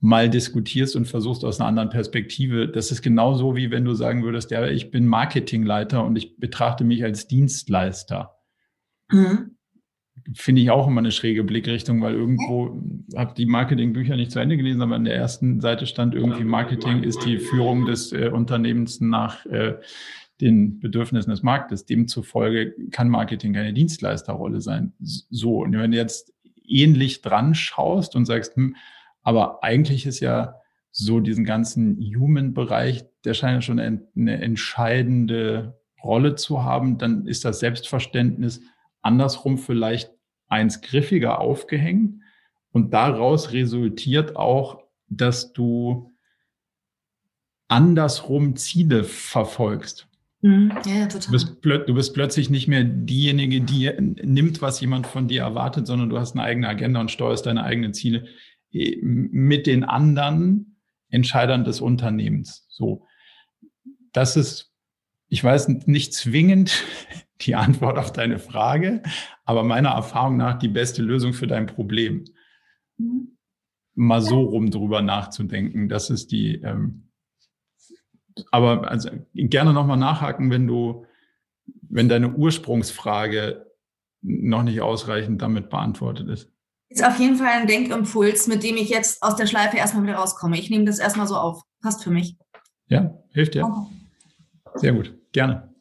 mal diskutierst und versuchst aus einer anderen Perspektive. Das ist genauso wie wenn du sagen würdest, ja, ich bin Marketingleiter und ich betrachte mich als Dienstleister. Mhm. Finde ich auch immer eine schräge Blickrichtung, weil irgendwo habe die Marketingbücher nicht zu Ende gelesen, aber an der ersten Seite stand irgendwie Marketing ist die Führung des äh, Unternehmens nach äh, den Bedürfnissen des Marktes. Demzufolge kann Marketing keine Dienstleisterrolle sein. So, und wenn du jetzt ähnlich dran schaust und sagst, hm, aber eigentlich ist ja so diesen ganzen Human-Bereich, der scheint ja schon eine entscheidende Rolle zu haben. Dann ist das Selbstverständnis andersrum vielleicht eins griffiger aufgehängt. Und daraus resultiert auch, dass du andersrum Ziele verfolgst. Mhm. Ja, total. Du bist, du bist, plötzlich nicht mehr diejenige, die nimmt, was jemand von dir erwartet, sondern du hast eine eigene Agenda und steuerst deine eigenen Ziele mit den anderen Entscheidern des Unternehmens. So, das ist, ich weiß nicht zwingend die Antwort auf deine Frage, aber meiner Erfahrung nach die beste Lösung für dein Problem. Mhm. Mal so rum drüber nachzudenken, das ist die. Ähm, aber also gerne nochmal nachhaken, wenn du, wenn deine Ursprungsfrage noch nicht ausreichend damit beantwortet ist. Ist auf jeden Fall ein Denkimpuls, mit dem ich jetzt aus der Schleife erstmal wieder rauskomme. Ich nehme das erstmal so auf. Passt für mich. Ja, hilft dir. Sehr gut. Gerne.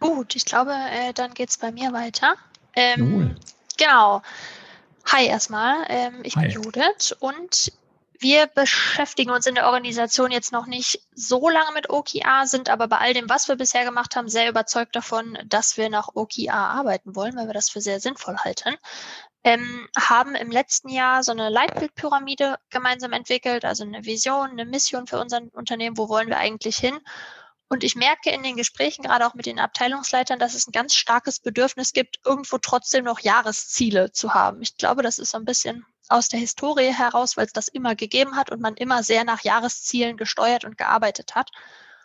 Gut, ich glaube, äh, dann geht es bei mir weiter. Ähm, genau. Hi erstmal, ähm, ich Hi. bin Judith und wir beschäftigen uns in der Organisation jetzt noch nicht so lange mit OKR, sind aber bei all dem, was wir bisher gemacht haben, sehr überzeugt davon, dass wir nach OKR arbeiten wollen, weil wir das für sehr sinnvoll halten ähm, haben im letzten Jahr so eine Leitbildpyramide gemeinsam entwickelt, also eine Vision, eine Mission für unser Unternehmen, wo wollen wir eigentlich hin. Und ich merke in den Gesprächen, gerade auch mit den Abteilungsleitern, dass es ein ganz starkes Bedürfnis gibt, irgendwo trotzdem noch Jahresziele zu haben. Ich glaube, das ist so ein bisschen aus der Historie heraus, weil es das immer gegeben hat und man immer sehr nach Jahreszielen gesteuert und gearbeitet hat.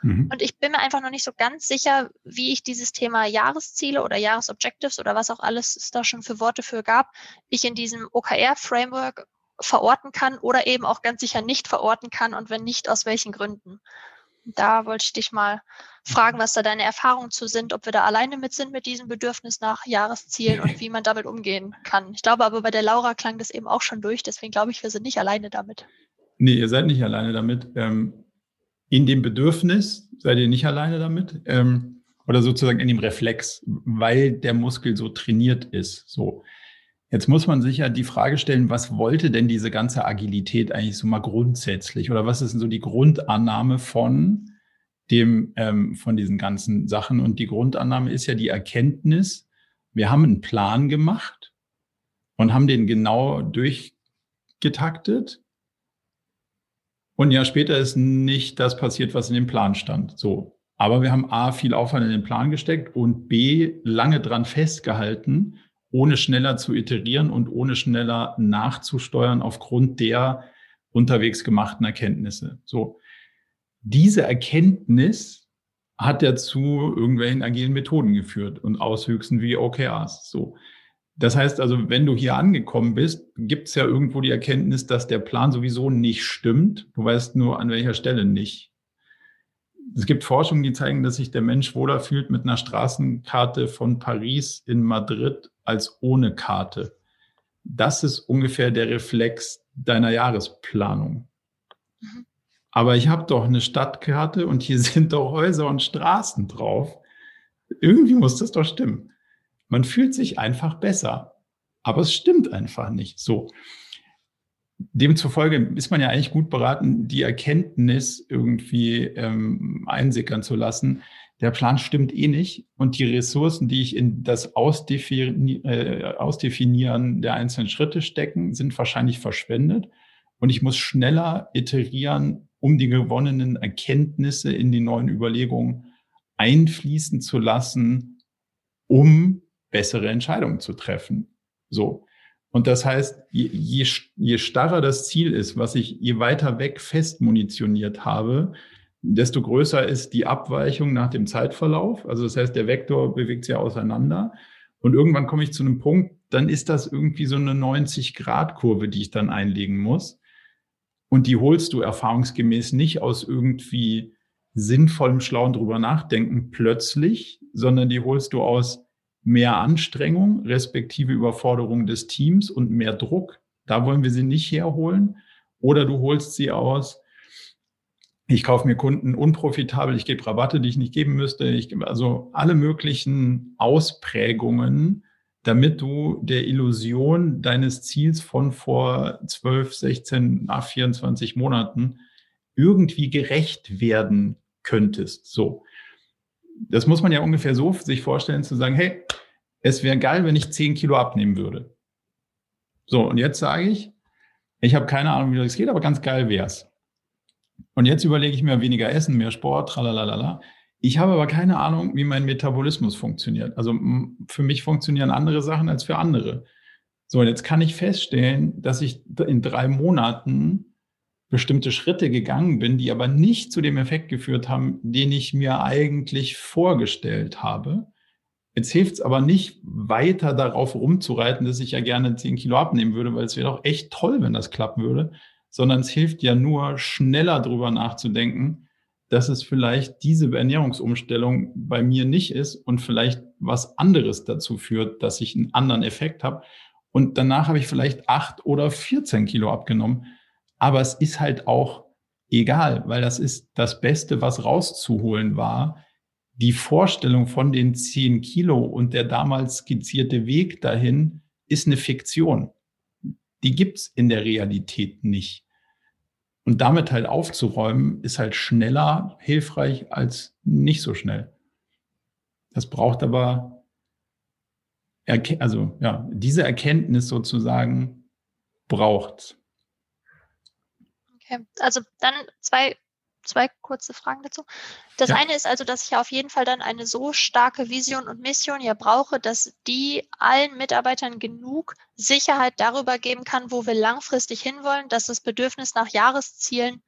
Mhm. Und ich bin mir einfach noch nicht so ganz sicher, wie ich dieses Thema Jahresziele oder Jahresobjectives oder was auch alles es da schon für Worte für gab, ich in diesem OKR-Framework verorten kann oder eben auch ganz sicher nicht verorten kann und wenn nicht, aus welchen Gründen. Da wollte ich dich mal fragen, was da deine Erfahrungen zu sind, ob wir da alleine mit sind mit diesem Bedürfnis nach Jahreszielen und wie man damit umgehen kann. Ich glaube aber bei der Laura klang das eben auch schon durch, deswegen glaube ich, wir sind nicht alleine damit. Nee, ihr seid nicht alleine damit. Ähm, in dem Bedürfnis, seid ihr nicht alleine damit, ähm, oder sozusagen in dem Reflex, weil der Muskel so trainiert ist. So. Jetzt muss man sich ja die Frage stellen, was wollte denn diese ganze Agilität eigentlich so mal grundsätzlich? Oder was ist denn so die Grundannahme von dem, ähm, von diesen ganzen Sachen? Und die Grundannahme ist ja die Erkenntnis, wir haben einen Plan gemacht und haben den genau durchgetaktet. Und ein Jahr später ist nicht das passiert, was in dem Plan stand. So. Aber wir haben A, viel Aufwand in den Plan gesteckt und B, lange dran festgehalten ohne schneller zu iterieren und ohne schneller nachzusteuern aufgrund der unterwegs gemachten Erkenntnisse. So. Diese Erkenntnis hat ja zu irgendwelchen agilen Methoden geführt und Auswüchsen wie OKRs. So. Das heißt also, wenn du hier angekommen bist, gibt es ja irgendwo die Erkenntnis, dass der Plan sowieso nicht stimmt. Du weißt nur, an welcher Stelle nicht. Es gibt Forschungen, die zeigen, dass sich der Mensch wohler fühlt mit einer Straßenkarte von Paris in Madrid als ohne Karte. Das ist ungefähr der Reflex deiner Jahresplanung. Mhm. Aber ich habe doch eine Stadtkarte und hier sind doch Häuser und Straßen drauf. Irgendwie muss das doch stimmen. Man fühlt sich einfach besser. Aber es stimmt einfach nicht so. Demzufolge ist man ja eigentlich gut beraten, die Erkenntnis irgendwie ähm, einsickern zu lassen, der Plan stimmt eh nicht und die Ressourcen, die ich in das Ausdefini äh, Ausdefinieren der einzelnen Schritte stecken, sind wahrscheinlich verschwendet und ich muss schneller iterieren, um die gewonnenen Erkenntnisse in die neuen Überlegungen einfließen zu lassen, um bessere Entscheidungen zu treffen. So. Und das heißt, je, je, starrer das Ziel ist, was ich je weiter weg fest munitioniert habe, desto größer ist die Abweichung nach dem Zeitverlauf. Also das heißt, der Vektor bewegt sich auseinander. Und irgendwann komme ich zu einem Punkt, dann ist das irgendwie so eine 90-Grad-Kurve, die ich dann einlegen muss. Und die holst du erfahrungsgemäß nicht aus irgendwie sinnvollem, schlauen drüber nachdenken plötzlich, sondern die holst du aus mehr Anstrengung, respektive Überforderung des Teams und mehr Druck. Da wollen wir sie nicht herholen. Oder du holst sie aus ich kaufe mir Kunden unprofitabel, ich gebe Rabatte, die ich nicht geben müsste. Ich gebe also alle möglichen Ausprägungen, damit du der Illusion deines Ziels von vor 12, 16, nach 24 Monaten irgendwie gerecht werden könntest. So. Das muss man ja ungefähr so sich vorstellen, zu sagen, hey, es wäre geil, wenn ich 10 Kilo abnehmen würde. So, und jetzt sage ich, ich habe keine Ahnung, wie das geht, aber ganz geil wäre es. Und jetzt überlege ich mir weniger Essen, mehr Sport, tralalala. Ich habe aber keine Ahnung, wie mein Metabolismus funktioniert. Also für mich funktionieren andere Sachen als für andere. So, und jetzt kann ich feststellen, dass ich in drei Monaten bestimmte Schritte gegangen bin, die aber nicht zu dem Effekt geführt haben, den ich mir eigentlich vorgestellt habe. Jetzt hilft es aber nicht, weiter darauf rumzureiten, dass ich ja gerne 10 Kilo abnehmen würde, weil es wäre doch echt toll, wenn das klappen würde sondern es hilft ja nur, schneller drüber nachzudenken, dass es vielleicht diese Ernährungsumstellung bei mir nicht ist und vielleicht was anderes dazu führt, dass ich einen anderen Effekt habe. Und danach habe ich vielleicht acht oder 14 Kilo abgenommen. Aber es ist halt auch egal, weil das ist das Beste, was rauszuholen war. Die Vorstellung von den 10 Kilo und der damals skizzierte Weg dahin ist eine Fiktion die gibt's in der Realität nicht. Und damit halt aufzuräumen, ist halt schneller hilfreich als nicht so schnell. Das braucht aber, also ja, diese Erkenntnis sozusagen braucht. Okay, also dann zwei zwei kurze Fragen dazu. Das ja. eine ist also, dass ich auf jeden Fall dann eine so starke Vision und Mission ja brauche, dass die allen Mitarbeitern genug Sicherheit darüber geben kann, wo wir langfristig hinwollen, dass das Bedürfnis nach Jahreszielen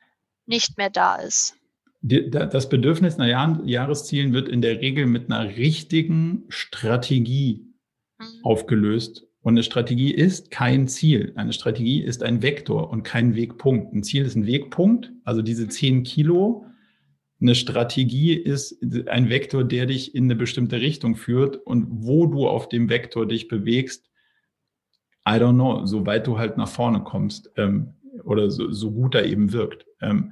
nicht mehr da ist. Das Bedürfnis nach Jahreszielen wird in der Regel mit einer richtigen Strategie mhm. aufgelöst und eine Strategie ist kein Ziel. Eine Strategie ist ein Vektor und kein Wegpunkt. Ein Ziel ist ein Wegpunkt, also diese 10 Kilo. Eine Strategie ist ein Vektor, der dich in eine bestimmte Richtung führt und wo du auf dem Vektor dich bewegst, I don't know, soweit du halt nach vorne kommst ähm, oder so, so gut er eben wirkt. Ähm,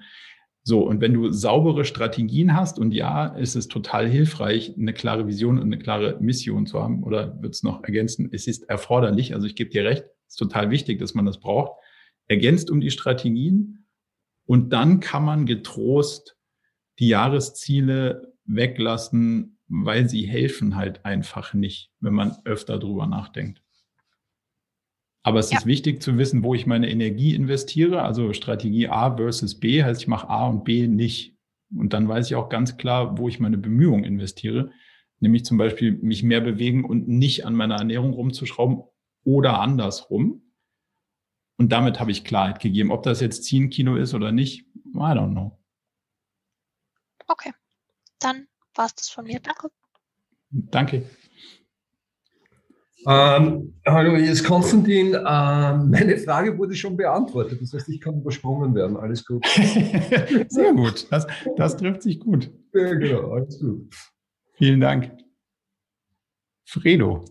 So, und wenn du saubere Strategien hast, und ja, ist es total hilfreich, eine klare Vision und eine klare Mission zu haben, oder wird es noch ergänzen, es ist erforderlich, also ich gebe dir recht, es ist total wichtig, dass man das braucht, ergänzt um die Strategien und dann kann man getrost die Jahresziele weglassen, weil sie helfen halt einfach nicht, wenn man öfter drüber nachdenkt. Aber es ja. ist wichtig zu wissen, wo ich meine Energie investiere. Also Strategie A versus B heißt, ich mache A und B nicht. Und dann weiß ich auch ganz klar, wo ich meine Bemühungen investiere. Nämlich zum Beispiel mich mehr bewegen und nicht an meiner Ernährung rumzuschrauben oder andersrum. Und damit habe ich Klarheit gegeben. Ob das jetzt Ziehen-Kino ist oder nicht, I don't know. Okay, dann war es das von mir. Danke. Danke. Ähm, hallo, hier ist Konstantin. Ähm, meine Frage wurde schon beantwortet. Das heißt, ich kann übersprungen werden. Alles gut. Sehr gut. Das, das trifft sich gut. Ja, genau. Alles gut. Vielen Dank. Fredo.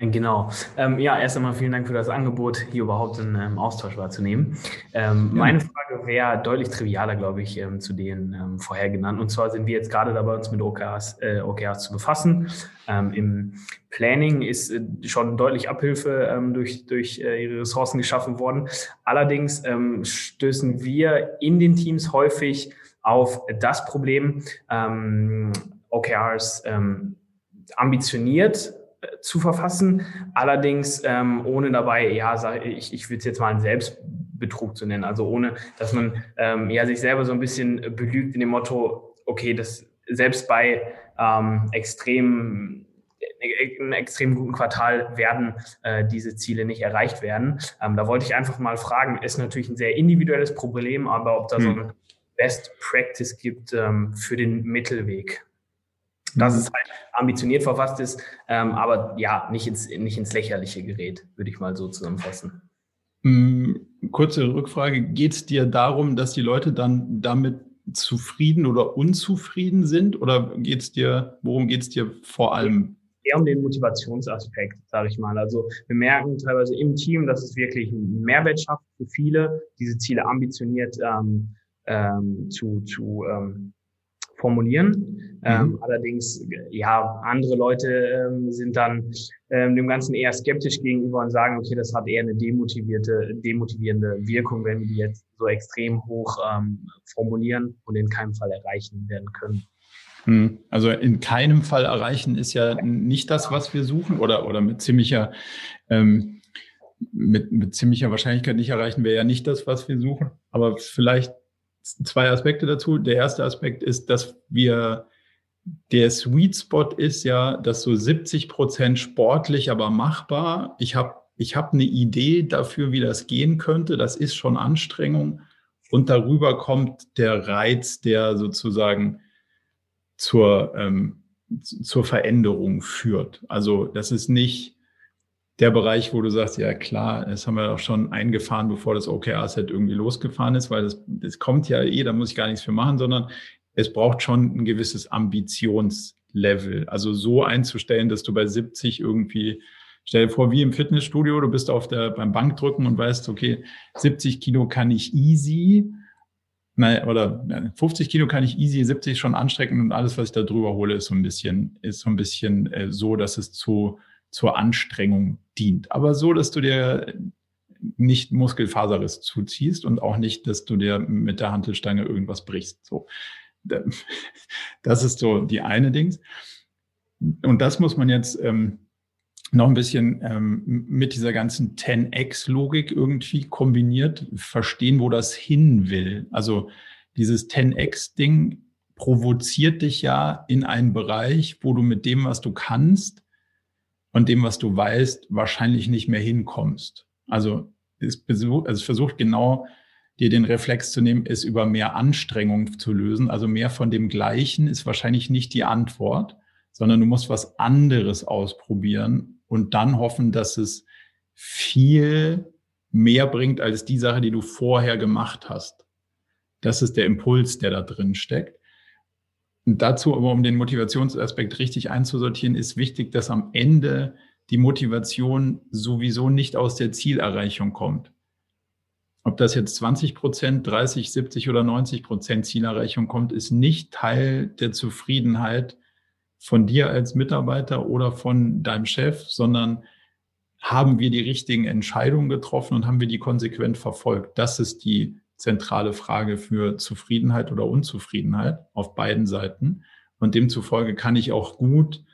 Genau. Ähm, ja, erst einmal vielen Dank für das Angebot, hier überhaupt einen ähm, Austausch wahrzunehmen. Ähm, ja. Meine Frage wäre deutlich trivialer, glaube ich, ähm, zu den ähm, vorher genannten. Und zwar sind wir jetzt gerade dabei, uns mit OKRs, äh, OKRs zu befassen. Ähm, Im Planning ist äh, schon deutlich Abhilfe durch, durch äh, ihre Ressourcen geschaffen worden. Allerdings stößen wir in den Teams häufig auf das Problem, OKRs ambitioniert zu verfassen, allerdings ähm, ohne dabei, ja, sag ich, ich würde es jetzt mal einen Selbstbetrug zu nennen, also ohne, dass man ähm, ja sich selber so ein bisschen belügt in dem Motto, okay, das selbst bei ähm, extrem einem extrem guten Quartal werden äh, diese Ziele nicht erreicht werden. Ähm, da wollte ich einfach mal fragen, ist natürlich ein sehr individuelles Problem, aber ob da hm. so ein Best Practice gibt ähm, für den Mittelweg dass es halt ambitioniert verfasst ist, ähm, aber ja, nicht ins, nicht ins Lächerliche gerät, würde ich mal so zusammenfassen. Mm, kurze Rückfrage. Geht es dir darum, dass die Leute dann damit zufrieden oder unzufrieden sind? Oder geht es dir, worum geht es dir vor allem? Eher um den Motivationsaspekt, sage ich mal. Also wir merken teilweise im Team, dass es wirklich einen Mehrwert schafft für viele, diese Ziele ambitioniert ähm, ähm, zu, zu ähm, formulieren. Ähm, mhm. Ähm, allerdings, ja, andere Leute ähm, sind dann ähm, dem Ganzen eher skeptisch gegenüber und sagen, okay, das hat eher eine demotivierte, demotivierende Wirkung, wenn wir die jetzt so extrem hoch ähm, formulieren und in keinem Fall erreichen werden können. Mhm. Also in keinem Fall erreichen ist ja nicht das, was wir suchen oder, oder mit ziemlicher, ähm, mit, mit ziemlicher Wahrscheinlichkeit nicht erreichen wir ja nicht das, was wir suchen. Aber vielleicht zwei Aspekte dazu. Der erste Aspekt ist, dass wir der Sweet Spot ist ja, dass so 70 Prozent sportlich, aber machbar. Ich habe ich hab eine Idee dafür, wie das gehen könnte. Das ist schon Anstrengung. Und darüber kommt der Reiz, der sozusagen zur, ähm, zur Veränderung führt. Also das ist nicht der Bereich, wo du sagst, ja klar, das haben wir auch schon eingefahren, bevor das OKR-Set irgendwie losgefahren ist, weil das, das kommt ja eh, da muss ich gar nichts für machen, sondern es braucht schon ein gewisses Ambitionslevel. Also so einzustellen, dass du bei 70 irgendwie, stell dir vor, wie im Fitnessstudio, du bist auf der, beim Bankdrücken und weißt, okay, 70 Kilo kann ich easy, Nein, oder 50 Kilo kann ich easy, 70 schon anstrecken und alles, was ich da drüber hole, ist so ein bisschen, ist so ein bisschen äh, so, dass es zu zur Anstrengung dient. Aber so, dass du dir nicht Muskelfaserriss zuziehst und auch nicht, dass du dir mit der Hantelstange irgendwas brichst. So. Das ist so die eine Dings. Und das muss man jetzt ähm, noch ein bisschen ähm, mit dieser ganzen 10x-Logik irgendwie kombiniert verstehen, wo das hin will. Also dieses 10x-Ding provoziert dich ja in einen Bereich, wo du mit dem, was du kannst, und dem, was du weißt, wahrscheinlich nicht mehr hinkommst. Also es, also es versucht genau dir den Reflex zu nehmen, es über mehr Anstrengung zu lösen. Also mehr von dem Gleichen ist wahrscheinlich nicht die Antwort, sondern du musst was anderes ausprobieren und dann hoffen, dass es viel mehr bringt als die Sache, die du vorher gemacht hast. Das ist der Impuls, der da drin steckt. Dazu aber, um den Motivationsaspekt richtig einzusortieren, ist wichtig, dass am Ende die Motivation sowieso nicht aus der Zielerreichung kommt. ob das jetzt 20 Prozent, 30, 70 oder 90 Prozent Zielerreichung kommt, ist nicht Teil der Zufriedenheit von dir als Mitarbeiter oder von deinem Chef, sondern haben wir die richtigen Entscheidungen getroffen und haben wir die konsequent verfolgt? Das ist die zentrale Frage für Zufriedenheit oder Unzufriedenheit auf beiden Seiten. Und demzufolge kann ich auch gut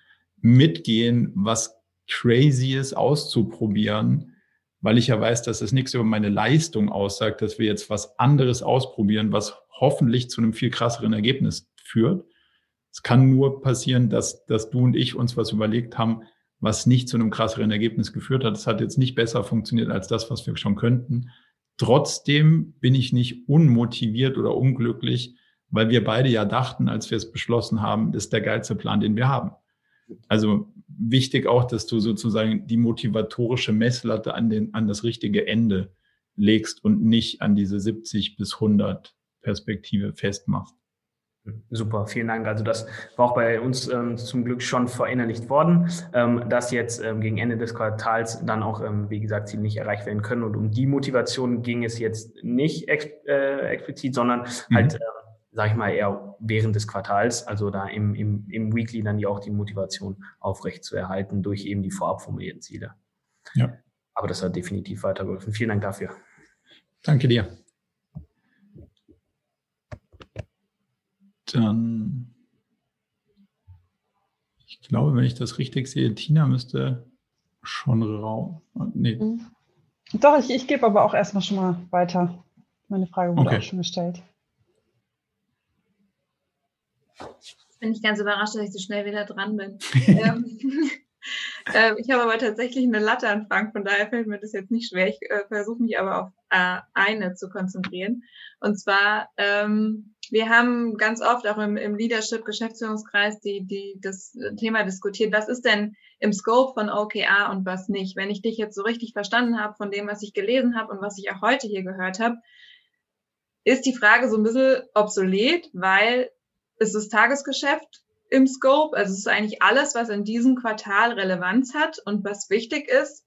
mitgehen, was crazy ist, auszuprobieren, weil ich ja weiß, dass es nichts über meine Leistung aussagt, dass wir jetzt was anderes ausprobieren, was hoffentlich zu einem viel krasseren Ergebnis führt. Es kann nur passieren, dass, dass du und ich uns was überlegt haben, was nicht zu einem krasseren Ergebnis geführt hat. Es hat jetzt nicht besser funktioniert als das, was wir schon könnten. Trotzdem bin ich nicht unmotiviert oder unglücklich, weil wir beide ja dachten, als wir es beschlossen haben, das ist der geilste Plan, den wir haben. Also wichtig auch, dass du sozusagen die motivatorische Messlatte an, den, an das richtige Ende legst und nicht an diese 70 bis 100 Perspektive festmachst. Super, vielen Dank. Also das war auch bei uns ähm, zum Glück schon verinnerlicht worden, ähm, dass jetzt ähm, gegen Ende des Quartals dann auch, ähm, wie gesagt, Ziele nicht erreicht werden können. Und um die Motivation ging es jetzt nicht ex äh, explizit, sondern mhm. halt, äh, sage ich mal, eher während des Quartals, also da im, im, im Weekly dann die auch die Motivation aufrecht zu erhalten durch eben die vorab formulierten Ziele. Ja. Aber das hat definitiv weitergeholfen. Vielen Dank dafür. Danke dir. Dann, ich glaube, wenn ich das richtig sehe, Tina müsste schon raus. Nee. Mhm. Doch, ich, ich gebe aber auch erstmal schon mal weiter. Meine Frage wurde okay. auch schon gestellt. Bin ich ganz überrascht, dass ich so schnell wieder dran bin. ähm, äh, ich habe aber tatsächlich eine Latte an Frank, von daher fällt mir das jetzt nicht schwer. Ich äh, versuche mich aber auf äh, eine zu konzentrieren. Und zwar ähm, wir haben ganz oft auch im, im Leadership-Geschäftsführungskreis die, die, das Thema diskutiert, was ist denn im Scope von OKR und was nicht. Wenn ich dich jetzt so richtig verstanden habe von dem, was ich gelesen habe und was ich auch heute hier gehört habe, ist die Frage so ein bisschen obsolet, weil es ist Tagesgeschäft im Scope, also es ist eigentlich alles, was in diesem Quartal Relevanz hat und was wichtig ist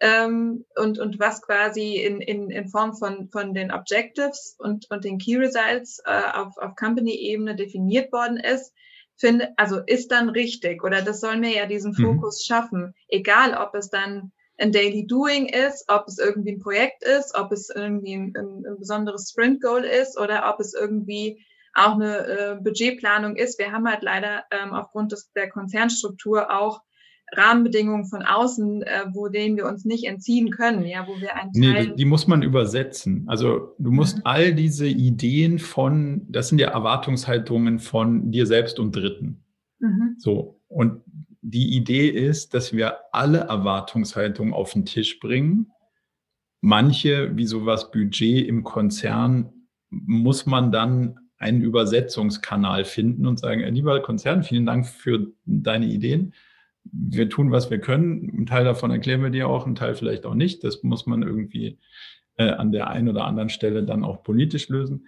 ähm, und, und was quasi in, in, in Form von, von den Objectives und, und den Key Results äh, auf, auf Company-Ebene definiert worden ist, finde, also ist dann richtig oder das soll mir ja diesen mhm. Fokus mhm. schaffen, egal ob es dann ein Daily Doing ist, ob es irgendwie ein Projekt ist, ob es irgendwie ein, ein, ein besonderes Sprint Goal ist oder ob es irgendwie auch eine äh, Budgetplanung ist. Wir haben halt leider ähm, aufgrund des, der Konzernstruktur auch Rahmenbedingungen von außen, äh, wo denen wir uns nicht entziehen können, ja, wo wir einen Teil. Nee, die muss man übersetzen. Also du musst mhm. all diese Ideen von, das sind ja Erwartungshaltungen von dir selbst und Dritten. Mhm. So. Und die Idee ist, dass wir alle Erwartungshaltungen auf den Tisch bringen. Manche, wie sowas Budget im Konzern, muss man dann einen Übersetzungskanal finden und sagen, lieber Konzern, vielen Dank für deine Ideen wir tun, was wir können. Ein Teil davon erklären wir dir auch, ein Teil vielleicht auch nicht. Das muss man irgendwie äh, an der einen oder anderen Stelle dann auch politisch lösen.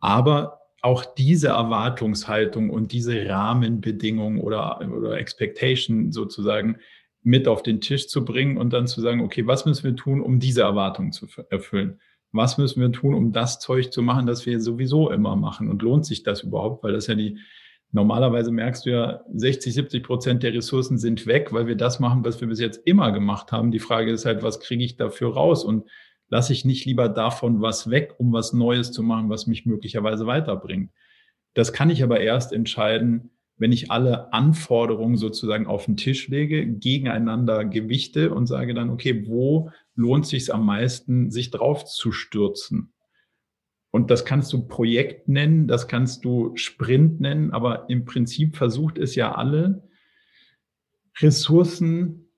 Aber auch diese Erwartungshaltung und diese Rahmenbedingungen oder, oder Expectation sozusagen mit auf den Tisch zu bringen und dann zu sagen, okay, was müssen wir tun, um diese Erwartungen zu erfüllen? Was müssen wir tun, um das Zeug zu machen, das wir sowieso immer machen? Und lohnt sich das überhaupt? Weil das ja die, Normalerweise merkst du ja, 60, 70 Prozent der Ressourcen sind weg, weil wir das machen, was wir bis jetzt immer gemacht haben. Die Frage ist halt, was kriege ich dafür raus? Und lasse ich nicht lieber davon was weg, um was Neues zu machen, was mich möglicherweise weiterbringt. Das kann ich aber erst entscheiden, wenn ich alle Anforderungen sozusagen auf den Tisch lege, gegeneinander gewichte und sage dann, okay, wo lohnt sich am meisten, sich drauf zu stürzen? Und das kannst du Projekt nennen, das kannst du Sprint nennen, aber im Prinzip versucht es ja alle Ressourcen,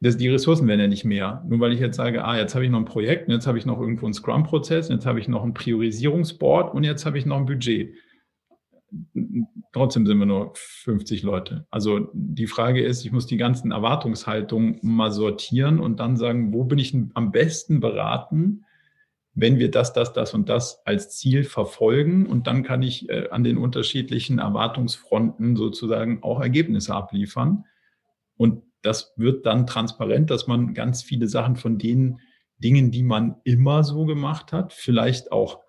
das, die Ressourcen werden ja nicht mehr. Nur weil ich jetzt sage, ah, jetzt habe ich noch ein Projekt, jetzt habe ich noch irgendwo einen Scrum-Prozess, jetzt habe ich noch ein Priorisierungsboard und jetzt habe ich noch ein Budget. Trotzdem sind wir nur 50 Leute. Also die Frage ist, ich muss die ganzen Erwartungshaltungen mal sortieren und dann sagen, wo bin ich am besten beraten, wenn wir das, das, das und das als Ziel verfolgen und dann kann ich äh, an den unterschiedlichen Erwartungsfronten sozusagen auch Ergebnisse abliefern. Und das wird dann transparent, dass man ganz viele Sachen von denen, Dingen, die man immer so gemacht hat, vielleicht auch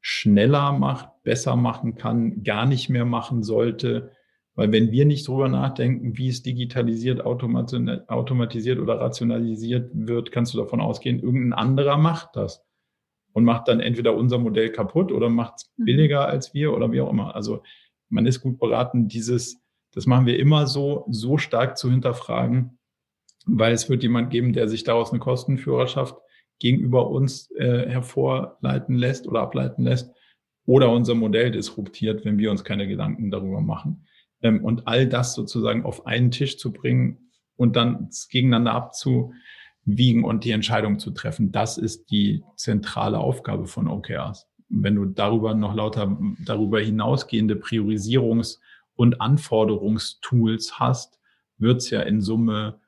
schneller macht, besser machen kann, gar nicht mehr machen sollte. Weil wenn wir nicht drüber nachdenken, wie es digitalisiert, automatisiert oder rationalisiert wird, kannst du davon ausgehen, irgendein anderer macht das und macht dann entweder unser Modell kaputt oder macht es mhm. billiger als wir oder wie auch immer. Also man ist gut beraten, dieses, das machen wir immer so, so stark zu hinterfragen, weil es wird jemand geben, der sich daraus eine Kostenführerschaft gegenüber uns äh, hervorleiten lässt oder ableiten lässt oder unser Modell disruptiert, wenn wir uns keine Gedanken darüber machen. Ähm, und all das sozusagen auf einen Tisch zu bringen und dann gegeneinander abzuwiegen und die Entscheidung zu treffen, das ist die zentrale Aufgabe von OKRs. Wenn du darüber noch lauter darüber hinausgehende Priorisierungs- und Anforderungstools hast, wird es ja in Summe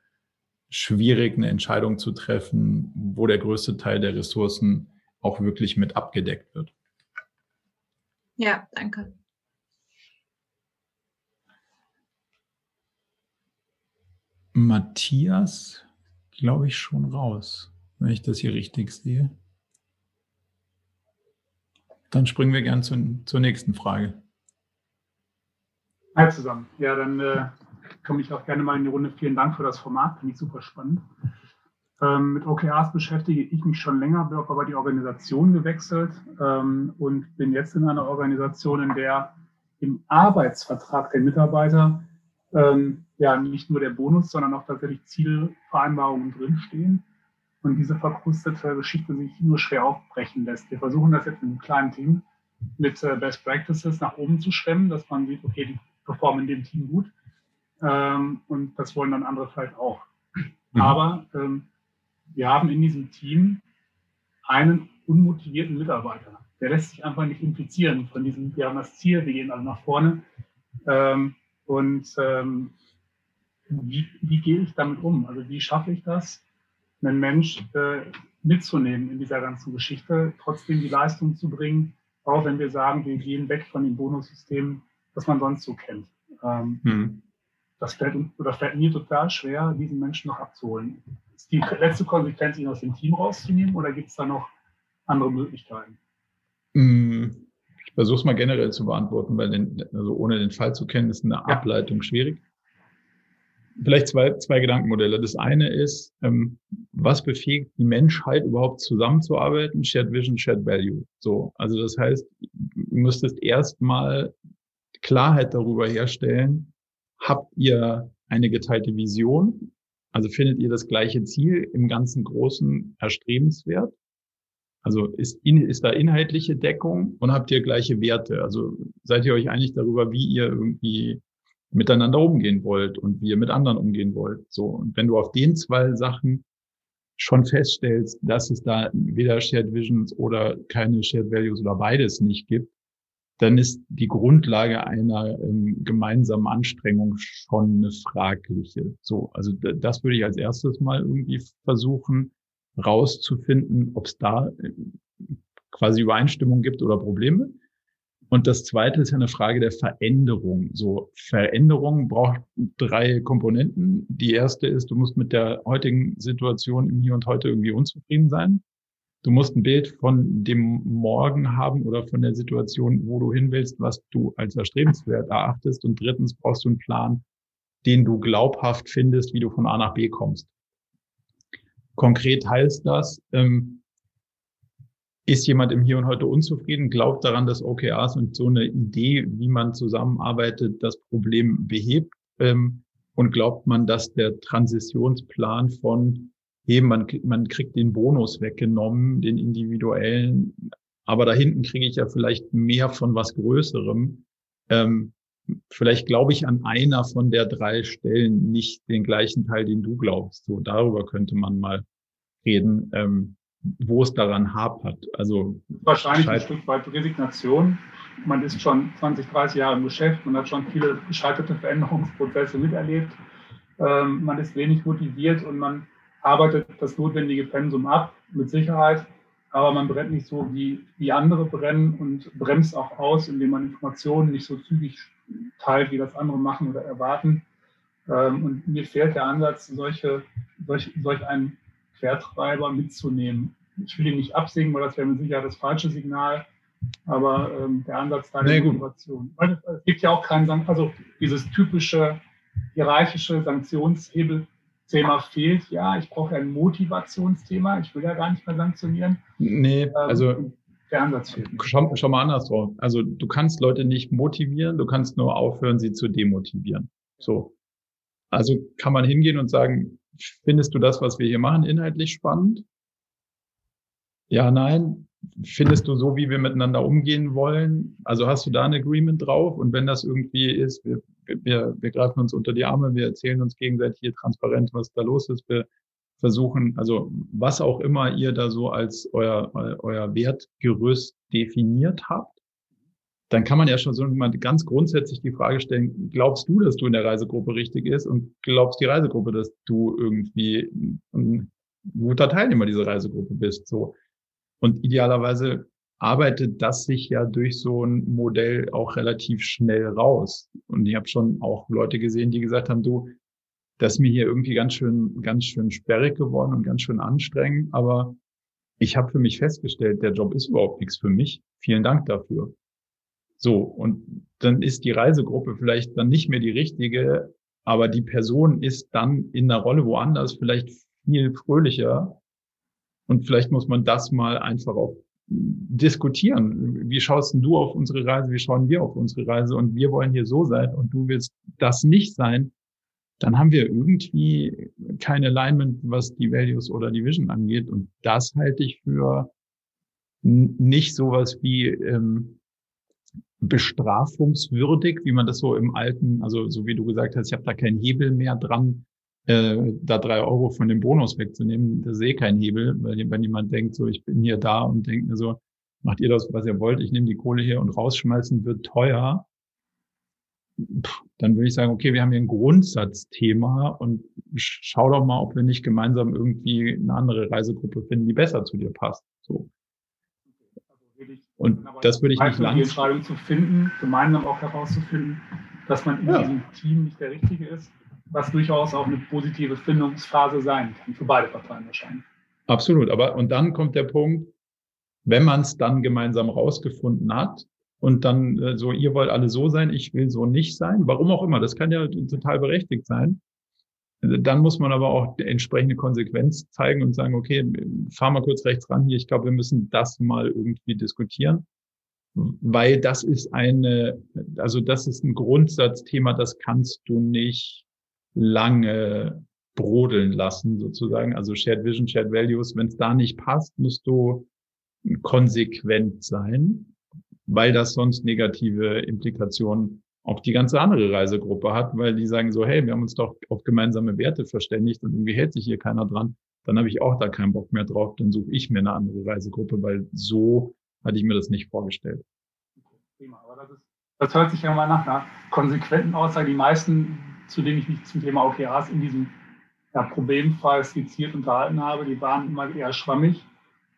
schwierig, eine Entscheidung zu treffen, wo der größte Teil der Ressourcen auch wirklich mit abgedeckt wird. Ja, danke. Matthias, glaube ich, schon raus, wenn ich das hier richtig sehe. Dann springen wir gern zu, zur nächsten Frage. Hi zusammen. Ja, dann äh, komme ich auch gerne mal in die Runde. Vielen Dank für das Format, finde ich super spannend. Ähm, mit OKRs beschäftige ich mich schon länger, bin aber die Organisation gewechselt ähm, und bin jetzt in einer Organisation, in der im Arbeitsvertrag der Mitarbeiter ähm, ja nicht nur der Bonus, sondern auch tatsächlich Zielvereinbarungen drinstehen und diese verkrustete Geschichte sich nur schwer aufbrechen lässt. Wir versuchen das jetzt in einem kleinen Team mit äh, Best Practices nach oben zu schwemmen, dass man sieht, okay, die performen in dem Team gut ähm, und das wollen dann andere vielleicht auch. Mhm. Aber ähm, wir haben in diesem Team einen unmotivierten Mitarbeiter. Der lässt sich einfach nicht implizieren von diesem, wir haben das Ziel, wir gehen also nach vorne. Ähm, und ähm, wie, wie gehe ich damit um? Also wie schaffe ich das, einen Mensch äh, mitzunehmen in dieser ganzen Geschichte, trotzdem die Leistung zu bringen, auch wenn wir sagen, wir gehen weg von dem Bonussystem, das man sonst so kennt. Ähm, hm. Das fällt, oder fällt mir total schwer, diesen Menschen noch abzuholen. Ist die letzte Konsequenz, ihn aus dem Team rauszunehmen oder gibt es da noch andere Möglichkeiten? Hm. Versuche es mal generell zu beantworten, weil den, also ohne den Fall zu kennen, ist eine. Ableitung schwierig vielleicht zwei, zwei Gedankenmodelle. Das eine ist, ähm, was befähigt die Menschheit überhaupt zusammenzuarbeiten? Shared Vision, Shared Value. So, also das heißt, du müsstest erstmal Klarheit darüber herstellen, habt ihr eine geteilte Vision? Also findet ihr das gleiche Ziel im ganzen Großen erstrebenswert? Also ist, in, ist da inhaltliche Deckung und habt ihr gleiche Werte? Also seid ihr euch einig darüber, wie ihr irgendwie miteinander umgehen wollt und wie ihr mit anderen umgehen wollt. So. Und wenn du auf den zwei Sachen schon feststellst, dass es da weder Shared Visions oder keine Shared Values oder beides nicht gibt, dann ist die Grundlage einer ähm, gemeinsamen Anstrengung schon eine fragliche. So, also das würde ich als erstes mal irgendwie versuchen rauszufinden, ob es da äh, quasi Übereinstimmung gibt oder Probleme. Und das zweite ist ja eine Frage der Veränderung. So, Veränderung braucht drei Komponenten. Die erste ist, du musst mit der heutigen Situation im Hier und Heute irgendwie unzufrieden sein. Du musst ein Bild von dem Morgen haben oder von der Situation, wo du hin willst, was du als erstrebenswert erachtest. Und drittens brauchst du einen Plan, den du glaubhaft findest, wie du von A nach B kommst. Konkret heißt das, ähm, ist jemand im Hier und Heute unzufrieden, glaubt daran, dass OKRs und so eine Idee, wie man zusammenarbeitet, das Problem behebt? Ähm, und glaubt man, dass der Transitionsplan von, hey, man, man kriegt den Bonus weggenommen, den individuellen, aber da hinten kriege ich ja vielleicht mehr von was Größerem. Ähm, vielleicht glaube ich an einer von der drei Stellen nicht den gleichen Teil, den du glaubst. So, darüber könnte man mal reden. Ähm, wo es daran hapert. Also wahrscheinlich ein Stück weit Resignation. Man ist schon 20, 30 Jahre im Geschäft, man hat schon viele gescheiterte Veränderungsprozesse miterlebt. Ähm, man ist wenig motiviert und man arbeitet das notwendige Pensum ab, mit Sicherheit. Aber man brennt nicht so, wie, wie andere brennen und bremst auch aus, indem man Informationen nicht so zügig teilt, wie das andere machen oder erwarten. Ähm, und mir fehlt der Ansatz, solche, solch, solch einen Quertreiber mitzunehmen. Ich will ihn nicht absingen, weil das wäre mit Sicherheit das falsche Signal. Aber ähm, der Ansatz da nee, Motivation. Weil es, es gibt ja auch keinen, also dieses typische hierarchische Sanktionshebel-Thema fehlt. Ja, ich brauche ein Motivationsthema. Ich will ja gar nicht mehr sanktionieren. Nee, ähm, also der Ansatz fehlt. Schau, schau mal anders drauf. Also du kannst Leute nicht motivieren, du kannst nur aufhören, sie zu demotivieren. So. Also kann man hingehen und sagen, findest du das, was wir hier machen, inhaltlich spannend? Ja, nein. Findest du so, wie wir miteinander umgehen wollen? Also hast du da ein Agreement drauf? Und wenn das irgendwie ist, wir, wir, wir greifen uns unter die Arme, wir erzählen uns gegenseitig hier transparent, was da los ist, wir versuchen, also was auch immer ihr da so als euer, euer Wertgerüst definiert habt, dann kann man ja schon so mal ganz grundsätzlich die Frage stellen, glaubst du, dass du in der Reisegruppe richtig ist und glaubst die Reisegruppe, dass du irgendwie ein guter Teilnehmer dieser Reisegruppe bist, so. Und idealerweise arbeitet das sich ja durch so ein Modell auch relativ schnell raus. Und ich habe schon auch Leute gesehen, die gesagt haben, du, das ist mir hier irgendwie ganz schön, ganz schön sperrig geworden und ganz schön anstrengend. Aber ich habe für mich festgestellt, der Job ist überhaupt nichts für mich. Vielen Dank dafür. So, und dann ist die Reisegruppe vielleicht dann nicht mehr die richtige, aber die Person ist dann in einer Rolle woanders vielleicht viel fröhlicher. Und vielleicht muss man das mal einfach auch diskutieren. Wie schaust denn du auf unsere Reise? Wie schauen wir auf unsere Reise? Und wir wollen hier so sein und du willst das nicht sein dann haben wir irgendwie kein Alignment, was die Values oder die Vision angeht. Und das halte ich für nicht sowas wie ähm, bestrafungswürdig, wie man das so im alten, also so wie du gesagt hast, ich habe da keinen Hebel mehr dran, äh, da drei Euro von dem Bonus wegzunehmen. Das sehe kein Hebel, weil wenn jemand denkt, so ich bin hier da und denkt mir so, macht ihr das, was ihr wollt, ich nehme die Kohle hier und rausschmeißen wird teuer, dann würde ich sagen, okay, wir haben hier ein Grundsatzthema und schau doch mal, ob wir nicht gemeinsam irgendwie eine andere Reisegruppe finden, die besser zu dir passt. So. Und das würde ich nicht lang. Die Entscheidung zu finden, gemeinsam auch herauszufinden, dass man in ja. diesem Team nicht der Richtige ist, was durchaus auch eine positive Findungsphase sein kann, für beide Parteien wahrscheinlich. Absolut. Aber, und dann kommt der Punkt, wenn man es dann gemeinsam rausgefunden hat, und dann äh, so, ihr wollt alle so sein, ich will so nicht sein, warum auch immer, das kann ja total berechtigt sein. Dann muss man aber auch entsprechende Konsequenz zeigen und sagen, okay, fahr mal kurz rechts ran hier, ich glaube, wir müssen das mal irgendwie diskutieren, weil das ist eine, also das ist ein Grundsatzthema, das kannst du nicht lange brodeln lassen, sozusagen. Also Shared Vision, Shared Values, wenn es da nicht passt, musst du konsequent sein weil das sonst negative Implikationen auf die ganze andere Reisegruppe hat, weil die sagen so, hey, wir haben uns doch auf gemeinsame Werte verständigt und irgendwie hält sich hier keiner dran, dann habe ich auch da keinen Bock mehr drauf, dann suche ich mir eine andere Reisegruppe, weil so hatte ich mir das nicht vorgestellt. Thema. Aber das, ist, das hört sich ja mal nach einer konsequenten Aussage. Die meisten, zu denen ich mich zum Thema OKRs in diesem ja, Problemfall skizziert unterhalten habe, die waren immer eher schwammig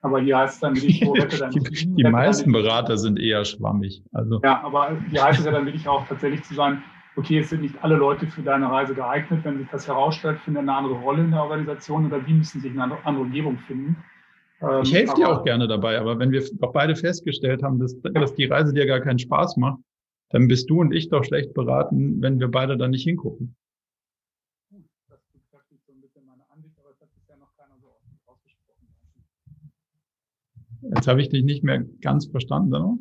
aber hier heißt es dann wirklich, wo rette dein Die, die meisten Berater sind eher schwammig. Also. Ja, aber hier heißt es ja dann wirklich auch tatsächlich zu sagen, okay, es sind nicht alle Leute für deine Reise geeignet. Wenn sich das herausstellt, findet eine andere Rolle in der Organisation oder die müssen sich eine andere Umgebung finden. Ähm, ich helfe dir auch gerne dabei, aber wenn wir doch beide festgestellt haben, dass, dass die Reise dir gar keinen Spaß macht, dann bist du und ich doch schlecht beraten, wenn wir beide da nicht hingucken. Jetzt habe ich dich nicht mehr ganz verstanden. Oder?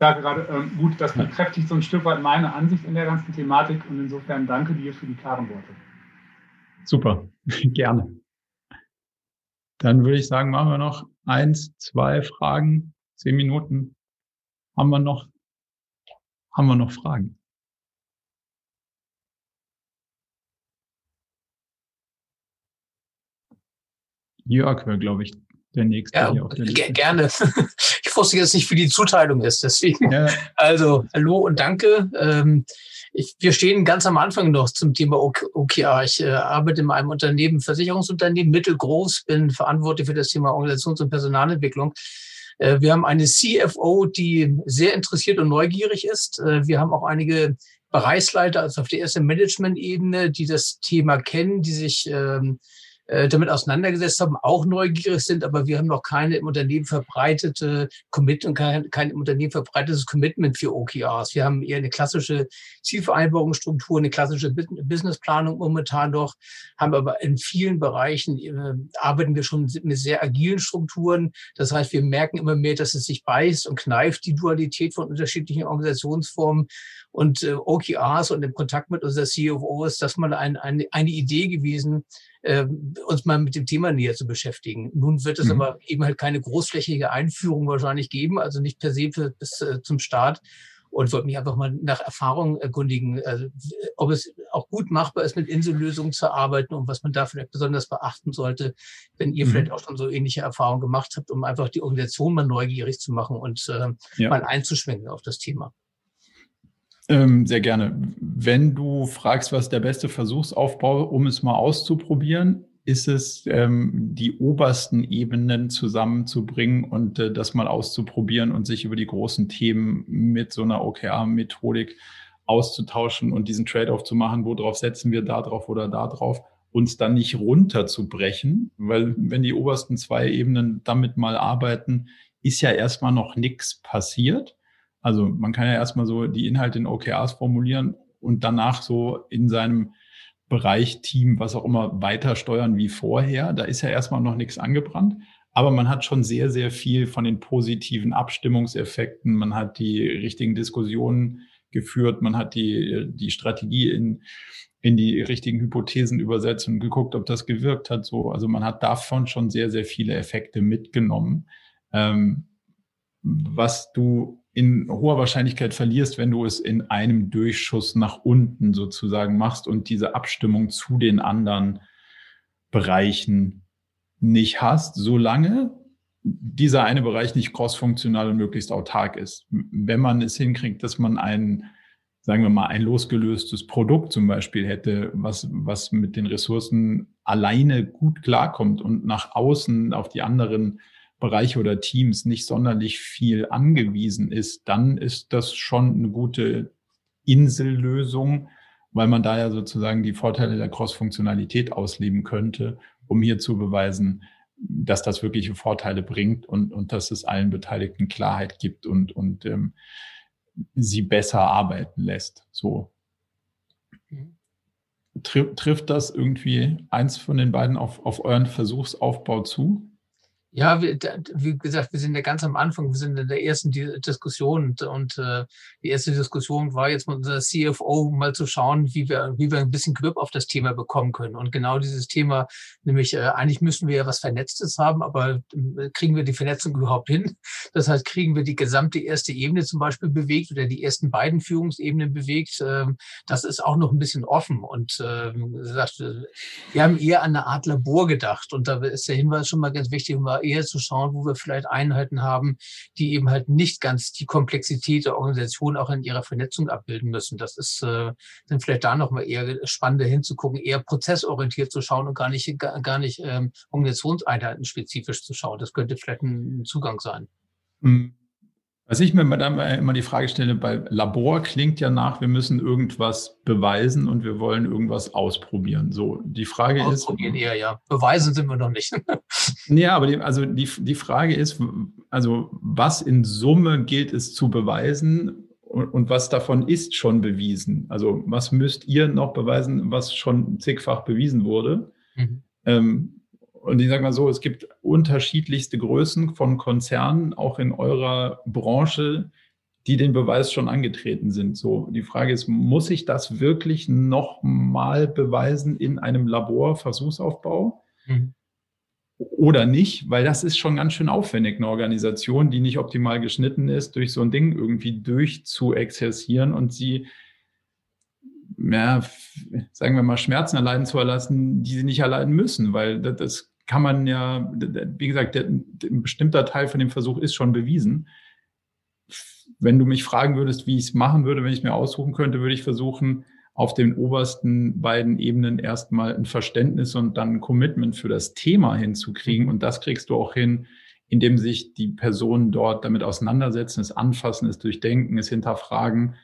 Ja, gerade ähm, gut, das bekräftigt so ein Stück weit meine Ansicht in der ganzen Thematik und insofern danke dir für die klaren Worte. Super, gerne. Dann würde ich sagen, machen wir noch eins, zwei Fragen, zehn Minuten. Haben wir noch, haben wir noch Fragen? Jörg wäre, glaube ich, der nächste. Ja, gerne. Ich wusste jetzt nicht, wie die Zuteilung ist. Deswegen, ja. also hallo und danke. Ähm, ich, wir stehen ganz am Anfang noch zum Thema OKR. Ich äh, arbeite in einem Unternehmen, Versicherungsunternehmen, mittelgroß, bin verantwortlich für das Thema Organisations- und Personalentwicklung. Äh, wir haben eine CFO, die sehr interessiert und neugierig ist. Äh, wir haben auch einige Bereichsleiter, also auf der ersten Management-Ebene, die das Thema kennen, die sich ähm, äh, damit auseinandergesetzt haben, auch neugierig sind, aber wir haben noch keine im Unternehmen verbreitete Commitment, kein, kein im Unternehmen verbreitetes Commitment für OKRs. Wir haben eher eine klassische Zielvereinbarungsstruktur, eine klassische Businessplanung momentan noch, haben aber in vielen Bereichen äh, arbeiten wir schon mit sehr agilen Strukturen. Das heißt, wir merken immer mehr, dass es sich beißt und kneift, die Dualität von unterschiedlichen Organisationsformen und äh, OKRs und im Kontakt mit unserer CFO ist das mal ein, ein, eine Idee gewesen, äh, uns mal mit dem Thema näher zu beschäftigen. Nun wird es mhm. aber eben halt keine großflächige Einführung wahrscheinlich geben, also nicht per se bis äh, zum Start. Und wollte mich einfach mal nach Erfahrung erkundigen, also, ob es auch gut machbar ist, mit Insellösungen zu arbeiten und was man da vielleicht besonders beachten sollte, wenn ihr mhm. vielleicht auch schon so ähnliche Erfahrungen gemacht habt, um einfach die Organisation mal neugierig zu machen und äh, ja. mal einzuschwenken auf das Thema. Ähm, sehr gerne. Wenn du fragst, was der beste Versuchsaufbau, um es mal auszuprobieren, ist es, ähm, die obersten Ebenen zusammenzubringen und äh, das mal auszuprobieren und sich über die großen Themen mit so einer OKR-Methodik auszutauschen und diesen Trade-off zu machen, worauf setzen wir da drauf oder da drauf, uns dann nicht runterzubrechen, weil wenn die obersten zwei Ebenen damit mal arbeiten, ist ja erstmal noch nichts passiert. Also man kann ja erstmal so die Inhalte in OKRs formulieren und danach so in seinem Bereich, Team, was auch immer, weiter steuern wie vorher. Da ist ja erstmal noch nichts angebrannt. Aber man hat schon sehr, sehr viel von den positiven Abstimmungseffekten. Man hat die richtigen Diskussionen geführt. Man hat die, die Strategie in, in die richtigen Hypothesen übersetzt und geguckt, ob das gewirkt hat. So, also man hat davon schon sehr, sehr viele Effekte mitgenommen. Ähm, was du in hoher Wahrscheinlichkeit verlierst, wenn du es in einem Durchschuss nach unten sozusagen machst und diese Abstimmung zu den anderen Bereichen nicht hast, solange dieser eine Bereich nicht crossfunktional und möglichst autark ist. Wenn man es hinkriegt, dass man ein, sagen wir mal, ein losgelöstes Produkt zum Beispiel hätte, was, was mit den Ressourcen alleine gut klarkommt und nach außen auf die anderen Bereiche oder Teams nicht sonderlich viel angewiesen ist, dann ist das schon eine gute Insellösung, weil man da ja sozusagen die Vorteile der Cross-Funktionalität ausleben könnte, um hier zu beweisen, dass das wirkliche Vorteile bringt und, und dass es allen Beteiligten Klarheit gibt und, und ähm, sie besser arbeiten lässt. So. Tri trifft das irgendwie eins von den beiden auf, auf euren Versuchsaufbau zu? Ja, wie, wie, gesagt, wir sind ja ganz am Anfang, wir sind in der ersten Diskussion und, äh, die erste Diskussion war jetzt mit unserer CFO mal zu schauen, wie wir, wie wir ein bisschen Grip auf das Thema bekommen können. Und genau dieses Thema, nämlich äh, eigentlich müssen wir ja was Vernetztes haben, aber äh, kriegen wir die Vernetzung überhaupt hin? Das heißt, kriegen wir die gesamte erste Ebene zum Beispiel bewegt oder die ersten beiden Führungsebenen bewegt? Äh, das ist auch noch ein bisschen offen. Und äh, gesagt, wir haben eher an eine Art Labor gedacht. Und da ist der Hinweis schon mal ganz wichtig, um eher zu schauen, wo wir vielleicht Einheiten haben, die eben halt nicht ganz die Komplexität der Organisation auch in ihrer Vernetzung abbilden müssen. Das ist äh, dann vielleicht da nochmal eher spannender hinzugucken, eher prozessorientiert zu schauen und gar nicht, gar, nicht ähm, Organisationseinheiten spezifisch zu schauen. Das könnte vielleicht ein Zugang sein. Mhm. Was ich mir dann immer die Frage stelle, bei Labor klingt ja nach, wir müssen irgendwas beweisen und wir wollen irgendwas ausprobieren. So, die Frage ausprobieren ist. Ausprobieren eher, ja. Beweisen sind wir noch nicht. ja, aber die, also die, die Frage ist, also was in Summe gilt es zu beweisen und, und was davon ist schon bewiesen? Also was müsst ihr noch beweisen, was schon zigfach bewiesen wurde? Mhm. Ähm, und ich sage mal so, es gibt unterschiedlichste Größen von Konzernen, auch in eurer Branche, die den Beweis schon angetreten sind. So, die Frage ist, muss ich das wirklich nochmal beweisen in einem Laborversuchsaufbau? Mhm. Oder nicht, weil das ist schon ganz schön aufwendig, eine Organisation, die nicht optimal geschnitten ist, durch so ein Ding irgendwie durchzuexerzieren und sie ja, sagen wir mal, Schmerzen erleiden zu erlassen, die sie nicht erleiden müssen, weil das, kann man ja, wie gesagt, ein bestimmter Teil von dem Versuch ist schon bewiesen. Wenn du mich fragen würdest, wie ich es machen würde, wenn ich es mir aussuchen könnte, würde ich versuchen, auf den obersten beiden Ebenen erstmal ein Verständnis und dann ein Commitment für das Thema hinzukriegen. Und das kriegst du auch hin, indem sich die Personen dort damit auseinandersetzen, es anfassen, es durchdenken, es hinterfragen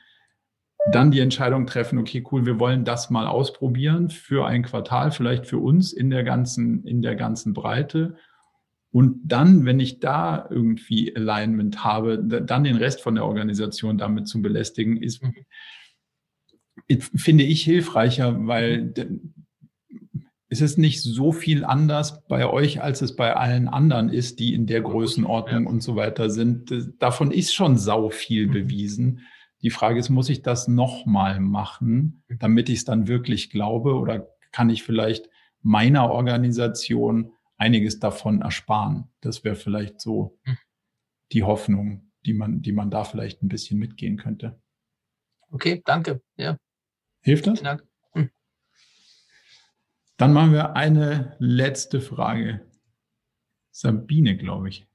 dann die Entscheidung treffen, okay, cool, wir wollen das mal ausprobieren für ein Quartal, vielleicht für uns in der ganzen, in der ganzen Breite. Und dann, wenn ich da irgendwie Alignment habe, dann den Rest von der Organisation damit zu belästigen, ist, finde ich hilfreicher, weil es ist nicht so viel anders bei euch, als es bei allen anderen ist, die in der Größenordnung und so weiter sind. Davon ist schon sau viel mhm. bewiesen. Die Frage ist, muss ich das nochmal machen, mhm. damit ich es dann wirklich glaube oder kann ich vielleicht meiner Organisation einiges davon ersparen? Das wäre vielleicht so mhm. die Hoffnung, die man, die man da vielleicht ein bisschen mitgehen könnte. Okay, danke. Ja. Hilft das? Dank. Hm. Dann machen wir eine letzte Frage. Sabine, glaube ich.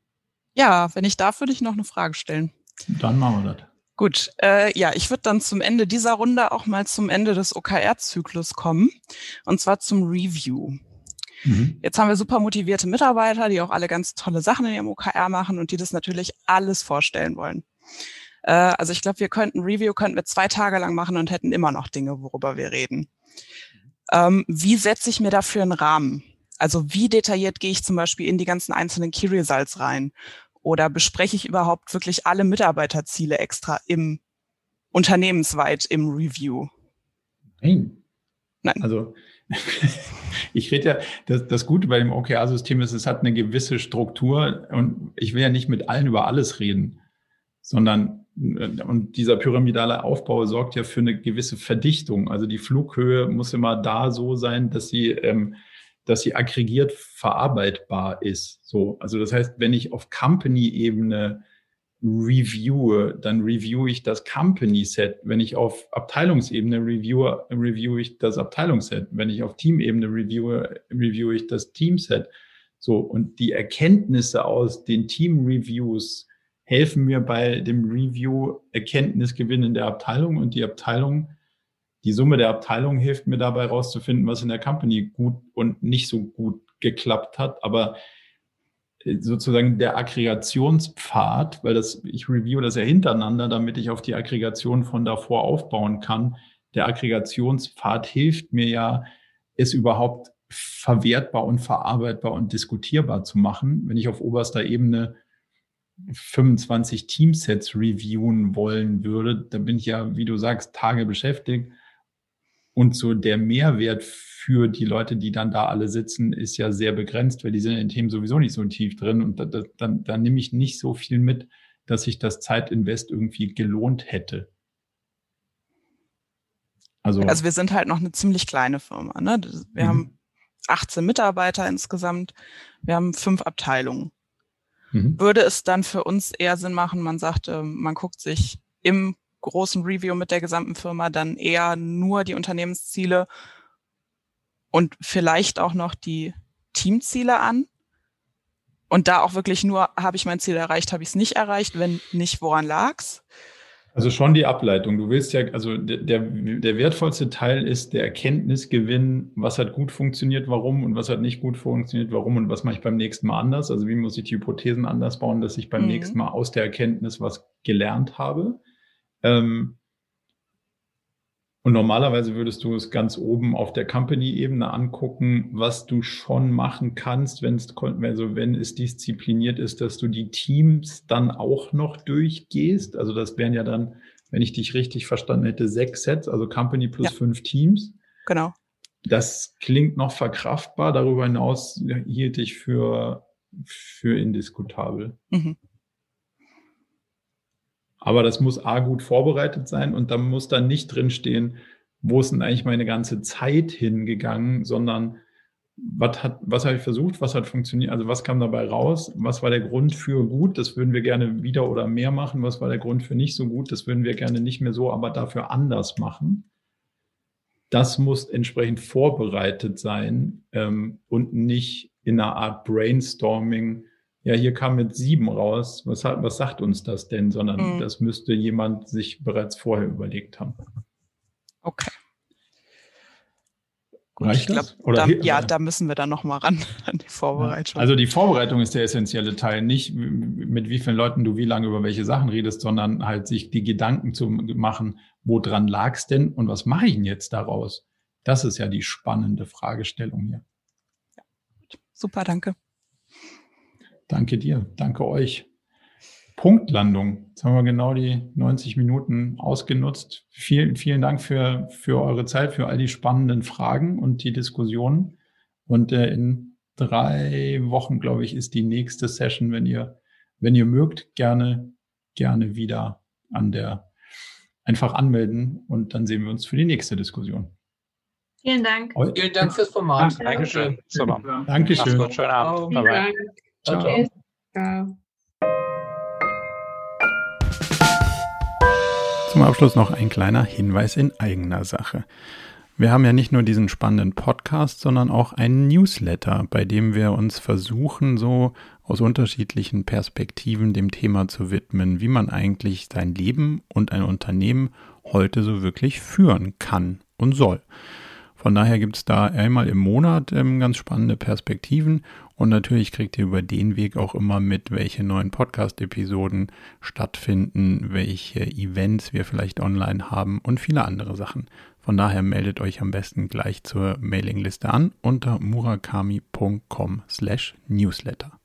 Ja, wenn ich darf, würde ich noch eine Frage stellen. Dann machen wir das. Gut, äh, ja, ich würde dann zum Ende dieser Runde auch mal zum Ende des OKR-Zyklus kommen, und zwar zum Review. Mhm. Jetzt haben wir super motivierte Mitarbeiter, die auch alle ganz tolle Sachen in ihrem OKR machen und die das natürlich alles vorstellen wollen. Äh, also ich glaube, wir könnten Review könnten wir zwei Tage lang machen und hätten immer noch Dinge, worüber wir reden. Ähm, wie setze ich mir dafür einen Rahmen? Also wie detailliert gehe ich zum Beispiel in die ganzen einzelnen Key Results rein? Oder bespreche ich überhaupt wirklich alle Mitarbeiterziele extra im unternehmensweit im Review? Nein. Nein. Also ich rede ja, das, das Gute bei dem OKR-System ist, es hat eine gewisse Struktur und ich will ja nicht mit allen über alles reden, sondern und dieser pyramidale Aufbau sorgt ja für eine gewisse Verdichtung. Also die Flughöhe muss immer da so sein, dass sie ähm, dass sie aggregiert verarbeitbar ist. So, also das heißt, wenn ich auf Company-Ebene reviewe, dann reviewe ich das Company-Set. Wenn ich auf Abteilungsebene reviewe, reviewe ich das Abteilungsset. Wenn ich auf Teamebene reviewe, reviewe ich das Teamset. So, und die Erkenntnisse aus den Team-Reviews helfen mir bei dem Review Erkenntnisgewinn in der Abteilung und die Abteilung die Summe der Abteilungen hilft mir dabei rauszufinden, was in der Company gut und nicht so gut geklappt hat. Aber äh, sozusagen der Aggregationspfad, weil das, ich review das ja hintereinander, damit ich auf die Aggregation von davor aufbauen kann. Der Aggregationspfad hilft mir ja, es überhaupt verwertbar und verarbeitbar und diskutierbar zu machen. Wenn ich auf oberster Ebene 25 Teamsets reviewen wollen würde, dann bin ich ja, wie du sagst, Tage beschäftigt. Und so der Mehrwert für die Leute, die dann da alle sitzen, ist ja sehr begrenzt, weil die sind in den Themen sowieso nicht so tief drin. Und da, da, dann, dann nehme ich nicht so viel mit, dass sich das Zeitinvest irgendwie gelohnt hätte. Also, also wir sind halt noch eine ziemlich kleine Firma. Ne? Wir mhm. haben 18 Mitarbeiter insgesamt. Wir haben fünf Abteilungen. Mhm. Würde es dann für uns eher Sinn machen, man sagt, man guckt sich im großen Review mit der gesamten Firma dann eher nur die Unternehmensziele und vielleicht auch noch die Teamziele an. Und da auch wirklich nur, habe ich mein Ziel erreicht, habe ich es nicht erreicht, wenn nicht, woran lag's? Also schon die Ableitung. Du willst ja, also der, der wertvollste Teil ist der Erkenntnisgewinn, was hat gut funktioniert, warum und was hat nicht gut funktioniert, warum und was mache ich beim nächsten Mal anders. Also wie muss ich die Hypothesen anders bauen, dass ich beim mhm. nächsten Mal aus der Erkenntnis was gelernt habe. Ähm, und normalerweise würdest du es ganz oben auf der Company-Ebene angucken, was du schon machen kannst, wenn es, also wenn es diszipliniert ist, dass du die Teams dann auch noch durchgehst. Also das wären ja dann, wenn ich dich richtig verstanden hätte, sechs Sets, also Company plus ja. fünf Teams. Genau. Das klingt noch verkraftbar. Darüber hinaus hielt ich für, für indiskutabel. Mhm. Aber das muss A gut vorbereitet sein und da muss dann nicht drinstehen, wo ist denn eigentlich meine ganze Zeit hingegangen, sondern was hat, was habe ich versucht, was hat funktioniert, also was kam dabei raus, was war der Grund für gut, das würden wir gerne wieder oder mehr machen, was war der Grund für nicht so gut, das würden wir gerne nicht mehr so, aber dafür anders machen. Das muss entsprechend vorbereitet sein ähm, und nicht in einer Art Brainstorming ja, hier kam mit sieben raus. Was, hat, was sagt uns das denn? Sondern mhm. das müsste jemand sich bereits vorher überlegt haben. Okay. Gut, Reicht ich glaube, da, ja, da müssen wir dann nochmal ran an die Vorbereitung. Also die Vorbereitung ist der essentielle Teil. Nicht mit wie vielen Leuten du wie lange über welche Sachen redest, sondern halt sich die Gedanken zu machen, woran lag es denn und was mache ich denn jetzt daraus? Das ist ja die spannende Fragestellung hier. Ja, super, danke. Danke dir, danke euch. Punktlandung. Jetzt haben wir genau die 90 Minuten ausgenutzt. Vielen, vielen Dank für, für eure Zeit, für all die spannenden Fragen und die Diskussionen. Und äh, in drei Wochen, glaube ich, ist die nächste Session, wenn ihr, wenn ihr mögt, gerne, gerne wieder an der, einfach anmelden und dann sehen wir uns für die nächste Diskussion. Vielen Dank. Vielen Dank fürs Format. Dankeschön. Dankeschön. Schönen Abend. Bye bye. Ciao. Ciao. Ciao. Zum Abschluss noch ein kleiner Hinweis in eigener Sache. Wir haben ja nicht nur diesen spannenden Podcast, sondern auch einen Newsletter, bei dem wir uns versuchen, so aus unterschiedlichen Perspektiven dem Thema zu widmen, wie man eigentlich sein Leben und ein Unternehmen heute so wirklich führen kann und soll. Von daher gibt es da einmal im Monat ähm, ganz spannende Perspektiven und natürlich kriegt ihr über den Weg auch immer mit, welche neuen Podcast-Episoden stattfinden, welche Events wir vielleicht online haben und viele andere Sachen. Von daher meldet euch am besten gleich zur Mailingliste an unter murakami.com/newsletter.